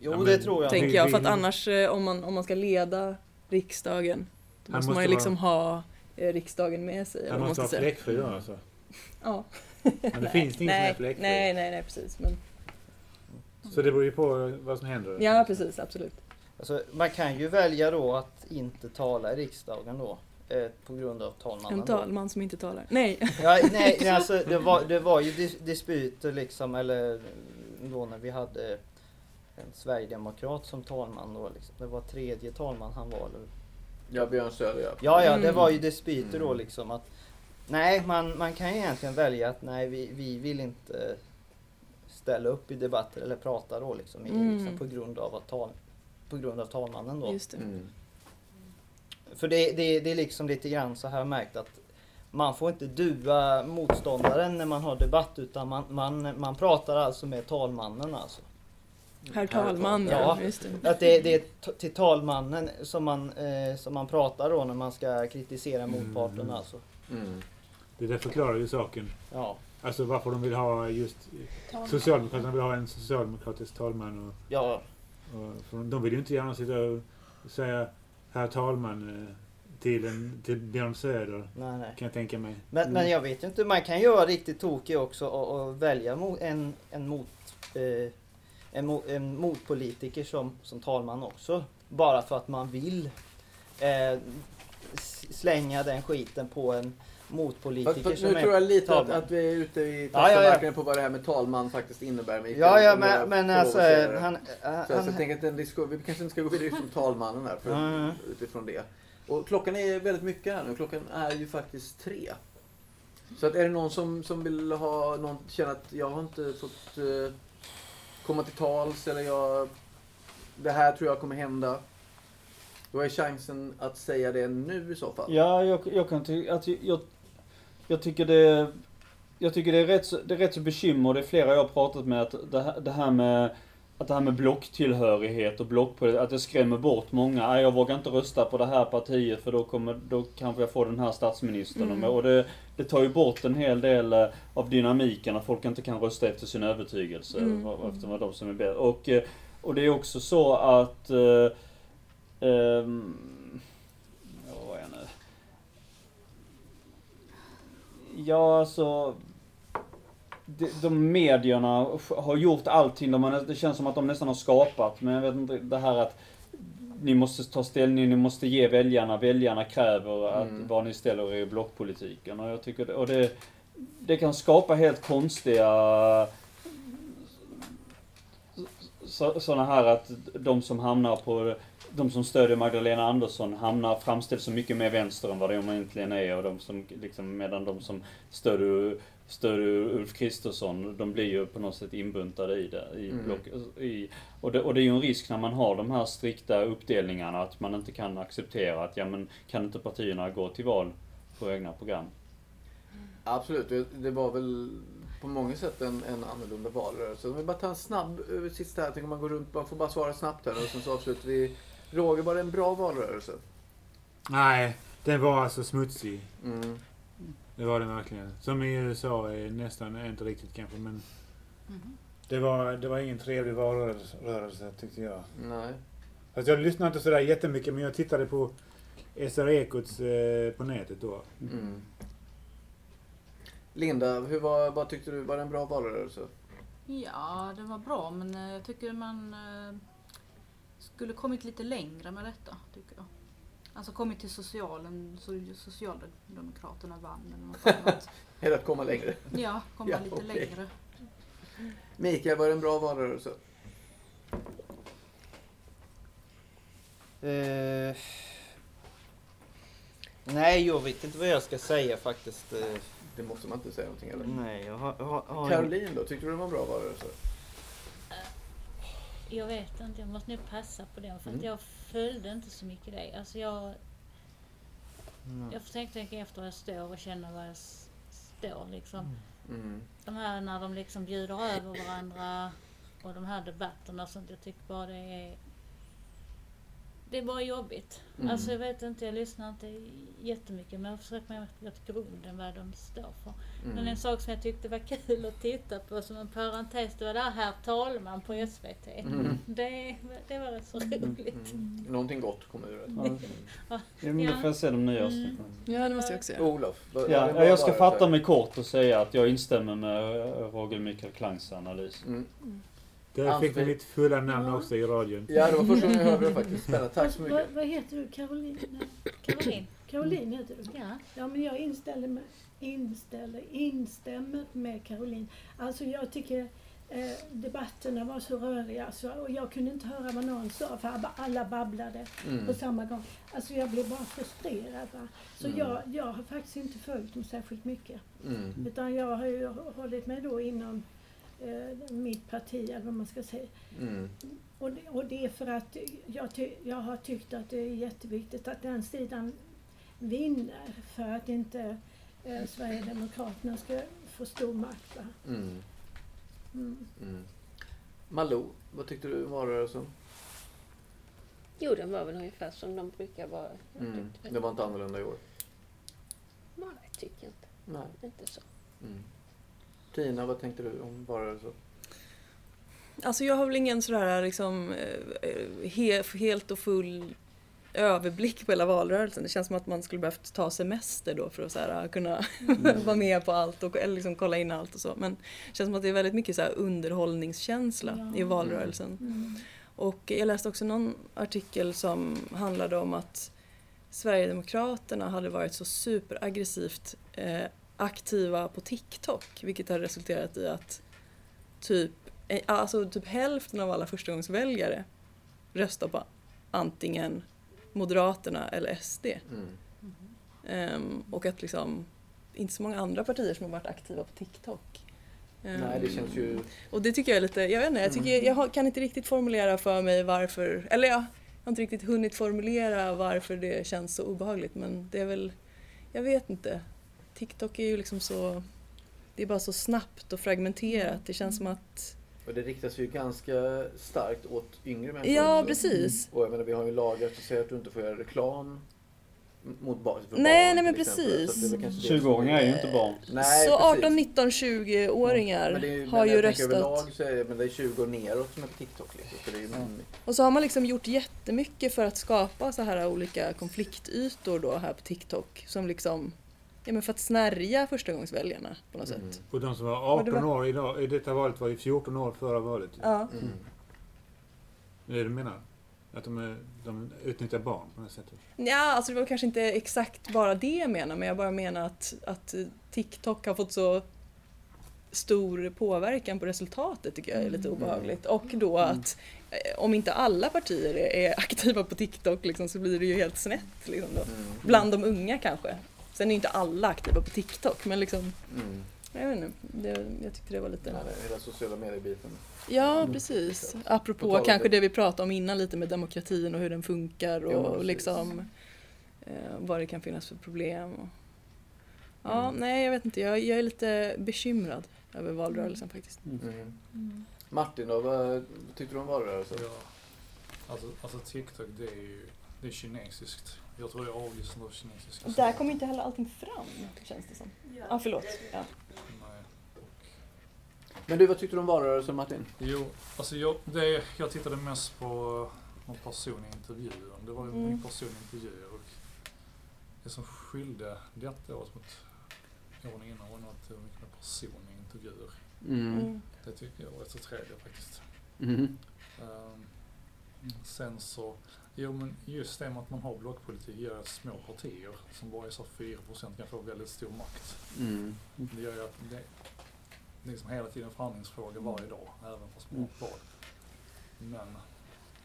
Jo,
Ja, men
det tror jag.
tänker jag. För att annars om man, om man ska leda riksdagen då
Han
måste man
måste
ju liksom ha eh, riksdagen med sig.
Han måste
ska säga.
fläckfri alltså.
Ja.
Men det finns ingen som
nej,
är fläckfri.
nej, nej, nej, precis. Men,
Så det beror ju på vad som händer.
ja, precis, absolut.
Alltså, man kan ju välja då att inte tala i riksdagen då. Eh, på grund av talmannen.
En
då.
talman som inte talar. Nej.
Ja, nej, (laughs) alltså, det, var, det var ju dis dispyter liksom, eller då när vi hade en sverigedemokrat som talman då. Liksom. Det var tredje talman han var. Eller?
Ja, Björn Söder ja.
Ja, ja, det
Mm.
var ju dispyter då
Mm.
liksom att Nej, man, man kan ju egentligen välja att nej, vi, vi vill inte ställa upp i debatter eller prata då liksom, i,
Mm.
liksom på grund av att tal, på grund av talmannen då.
Just det.
Mm.
För det, det, det är liksom lite grann så här märkt att man får inte dua motståndaren när man har debatt utan man, man, man pratar alltså med talmannen alltså.
Herr talman, ja. Just det.
Att det, det är till talmannen som man, eh, som man pratar då när man ska kritisera motparten
Mm.
alltså.
Mm.
Det där förklarar ju saken.
Ja,
Alltså varför de vill ha just... Socialdemokraterna vill ha en socialdemokratisk talman. Och,
ja,
och, de vill ju inte gärna sitta och säga herr talman eh, till, en, till Björn Söder.
nej nej.
Kan jag tänka mig.
Men, men jag vet ju inte, man kan ju vara riktigt tokig också och, och välja en, en, mot, eh, en, mo, en motpolitiker som, som talman också. Bara för att man vill eh, slänga den skiten på en motpolitiker
Fast,
som
nu tror jag lite att,
talman.
att vi är ute i
Ja, ja, ja.
på vad det här med talman faktiskt innebär. Mikael,
Ja, ja, men, men alltså, han,
Så,
han,
så jag tänker att den diskussion, vi kanske inte ska gå vidare från talmannen här för,
Mm.
utifrån det. Och klockan är väldigt mycket här nu. Klockan är ju faktiskt tre. Så att är det någon som, som vill ha, någon känner att jag har inte fått eh, komma till tals eller jag, det här tror jag kommer hända. Då är chansen att säga det nu i så fall.
Ja, jag, jag kan tycka att jag, jag, tycker det jag tycker det är rätt så, det är rätt så bekymmer, det är flera jag har pratat med, att det här, det här med att det här med blocktillhörighet och blockpolitik, att det skrämmer bort många. Nej, jag vågar inte rösta på det här partiet för då, kommer, då kanske jag får den här statsministern.
Mm.
Och det, det tar ju bort en hel del eh, av dynamiken, att folk inte kan rösta efter sin övertygelse,
Mm.
efter vad de som är bäst. Och, eh, och det är också så att eh, ehm, ja, vad är jag nu? Ja, alltså. De, de medierna har gjort allting. De har, det känns som att de nästan har skapat. Men jag vet inte, det här att ni måste ta ställning, ni måste ge väljarna. Väljarna kräver att
Mm.
vad ni ställer er i blockpolitiken. Och jag tycker och det, det kan skapa helt konstiga sådana här att de som hamnar på de som stödjer Magdalena Andersson hamnar, framställs så mycket mer vänster än vad de egentligen är och de som liksom, medan de som stödjer, stödjer Ulf Kristersson, de blir ju på något sätt inbuntade i det. I
Mm.
block, i, och, det och det är ju en risk när man har de här strikta uppdelningarna att man inte kan acceptera att, ja men kan inte partierna gå till val på egna program?
Absolut, det, det var väl på många sätt en, en annorlunda valrörelse. Om vi bara tar en snabb eh, sista här, tänk om man går runt, man får bara svara snabbt här och sen så avslutar vi. Roger, var det en bra valrörelse?
Nej, den var alltså smutsig.
Mm.
Det var den verkligen. Som i USA är nästan inte riktigt kanske men
Mhm.
det var, det var ingen trevlig valrörelse tyckte jag.
Nej.
Fast jag lyssnade inte sådär jättemycket men jag tittade på SR Ekots eh, på nätet då.
Mm. Linda, hur var, vad tyckte du? Var det en bra valrörelse?
Ja, det var bra men eh, jag tycker man eh, skulle kommit lite längre med detta. Tycker jag. Alltså kommit till socialen så Socialdemokraterna vann eller något annat. (laughs)
Eller att komma längre.
Ja, komma
Ja,
lite
okej.
längre.
Mikael, var det en bra valrörelse?
Eh, nej, jag vet inte vad jag ska säga faktiskt.
Det måste man inte säga någonting eller?
nej, jag har... Jag har, jag har
Caroline då, tyckte du det var en bra valrörelse?
Jag vet inte, jag måste nog passa på den för att
Mm.
jag följde inte så mycket det. Alltså jag,
Nej.
jag försökte tänka efter var jag står och känna var jag står liksom.
Mm.
De här när de liksom bjuder över varandra och de här debatterna och sånt. Jag tycker bara det är det är bara jobbigt.
Mm.
Alltså jag vet inte, jag lyssnar inte jättemycket men jag försöker mig gå till grunden vad de står för. Men
Mm.
en sak som jag tyckte var (laughs) kul att titta på som en parentes, det var där Herr talman på SVT.
Mm.
Det, det var rätt så roligt.
Mm. Någonting gott kommer ur det.
Ja.
Mm.
Ja, men då får jag se de nya avsnitten.
Ja, det måste jag också göra.
Olof, det
Ja, jag ska fatta mig kort och säga att jag instämmer med Roger Mikael Klangs analys.
Mm.
Där fick ni
Ann-Sofie.
mitt fulla namn
Ja.
också i radion.
Ja, det var första gången jag hörde det faktiskt. Spännande. Tack så
Vad,
mycket.
vad heter du? Caroline?
Caroline.
Caroline heter du?
Ja.
Ja, men jag inställer mig, inställer, instämmer med Caroline. Alltså jag tycker eh, debatterna var så röriga så, och jag kunde inte höra vad någon sa för alla babblade på
Mm.
samma gång. Alltså jag blev bara frustrerad. Va? Så
Mm.
jag, jag har faktiskt inte följt dem särskilt mycket.
Mm.
Utan jag har ju hållit mig då inom eh, mitt parti, eller vad man ska säga.
Mm.
Och det, och det är för att jag, ty, jag har tyckt att det är jätteviktigt att den sidan vinner för att inte eh, Sverigedemokraterna ska få stor makt.
Mm.
Mm.
Mm. Malou, vad tyckte du om valrörelsen?
Jo, den var väl ungefär som de brukar vara.
Mm.
tyckte
Det var inte annorlunda i år?
Nej, tycker jag inte.
Nej.
Inte så.
Mm. Tina, vad tänkte du om valrörelsen?
Alltså jag har väl ingen sådär liksom eh, he, helt och full överblick på hela valrörelsen. Det känns som att man skulle behövt ta semester då för att så här, kunna (laughs) vara med på allt och eller liksom kolla in allt och så. Men det känns som att det är väldigt mycket så här underhållningskänsla
Ja.
i valrörelsen.
Mm.
Och jag läste också någon artikel som handlade om att Sverigedemokraterna hade varit så superaggressivt eh, aktiva på TikTok vilket har resulterat i att typ, eh, alltså typ hälften av alla förstagångsväljare röstar på antingen Moderaterna eller SD.
Mm.
Ehm, och att liksom inte så många andra partier som har varit aktiva på TikTok. Ehm,
Nej, det känns ju...
och det tycker jag är lite, jag vet inte, jag, tycker, jag har- kan inte riktigt formulera för mig varför, eller jag har inte riktigt hunnit formulera varför det känns så obehagligt men det är väl, jag vet inte. TikTok är ju liksom så, det är bara så snabbt och fragmenterat. Det känns som att,
Och det riktas ju ganska starkt åt yngre människor.
ja
också.
precis.
Och jag menar, vi har ju lagar som säger att du inte får göra reklam mot barn. för
Nej,
barn,
nej, men precis.
Så att det är väl kanske det som
20-åringar är ju inte barn.
Nej,
så
precis.
18, 19, 20-åringar
Men det är ju,
har
men
ju röstat.
Överlag så är det, men det är 20 år neråt som är på TikTok. Liksom, så det är ju,
Och så har man liksom gjort jättemycket för att skapa så här olika konfliktytor då här på TikTok som liksom, ja men för att snärja förstagångsväljarna på något
Mm.
sätt.
Och de som var
Och
18
det var-
år idag, i detta valet var ju 14 år förra valet.
Ja.
Mm.
Det är det du menar? Att de, är, de utnyttjar barn på det sättet?
Ja, alltså det var kanske inte exakt bara det jag menar, men jag bara menar att, att TikTok har fått så stor påverkan på resultatet tycker jag är lite obehagligt. Och då att eh, om inte alla partier är, är (laughs) aktiva på TikTok liksom, så blir det ju helt snett. Liksom då.
Mm.
Bland de unga kanske. Sen är inte alla aktiva på TikTok, men liksom,
Mm.
jag vet inte, det, jag tyckte det var lite...
Ja, hela sociala medier-biten.
Ja,
Mm.
precis.
På
Apropå kanske
det.
vi pratade om innan lite med demokratin och hur den funkar och,
Ja, precis.
liksom eh, vad det kan finnas för problem. Och... Ja,
Mm.
nej jag vet inte. Jag, jag är lite bekymrad över valrörelsen faktiskt.
Mm.
Mm.
Martin då, vad tyckte du om valrörelsen?
Ja. Alltså, alltså TikTok det är ju det är kinesiskt. Jag tror det är avlyssnat av kinesiska
Där kommer inte heller allting fram, känns det som. Ja, ah, förlåt. Ja.
Men du, vad tyckte du om valrörelsen Martin?
Jo, alltså jag, det, jag tittade mest på någon person i intervjun. Det var ju
Mm.
en person i intervjuer och det som skilde detta året mot åren innan var nog att det var mycket mer personliga intervjuer.
Mm.
Det tycker jag var rätt så trevligt faktiskt.
Mm.
Ehm, sen så, Jo men just det med att man har blockpolitik gör att små partier som bara är så 4% kan få väldigt stor makt.
Mm.
Det gör ju att det, är liksom hela tiden förhandlingsfråga varje dag, även för små val. Men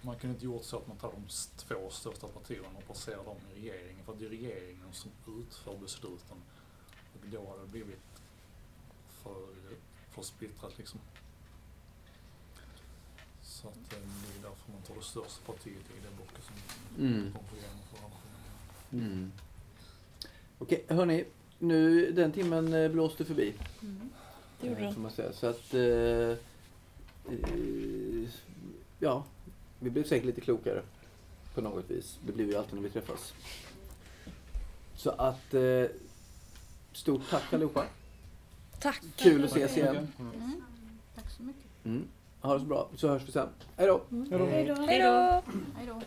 man kunde inte gjort så att man tar de två största partierna och placerar dem i regeringen. För det är regeringen som utför besluten. Och då hade det blivit för, för splittrat liksom. Så att eh, det är därför man tar det största partiet i det blocket som
Mm.
kommer få genomföra.
Mm. Okej, hörni. Nu, den timmen eh, blåste förbi.
Det gjorde
eh,
den.
Får. Så att... Eh, eh, ja, vi blev säkert lite klokare. På något vis. Det blir vi alltid när vi träffas. Så att... Eh, stort tack allihopa.
Tack!
Kul att ses igen.
Mm. Tack så mycket.
Mm. Ha det så bra, så hörs vi sen. Hej då!
Hej då.
Hej då!
Hej då.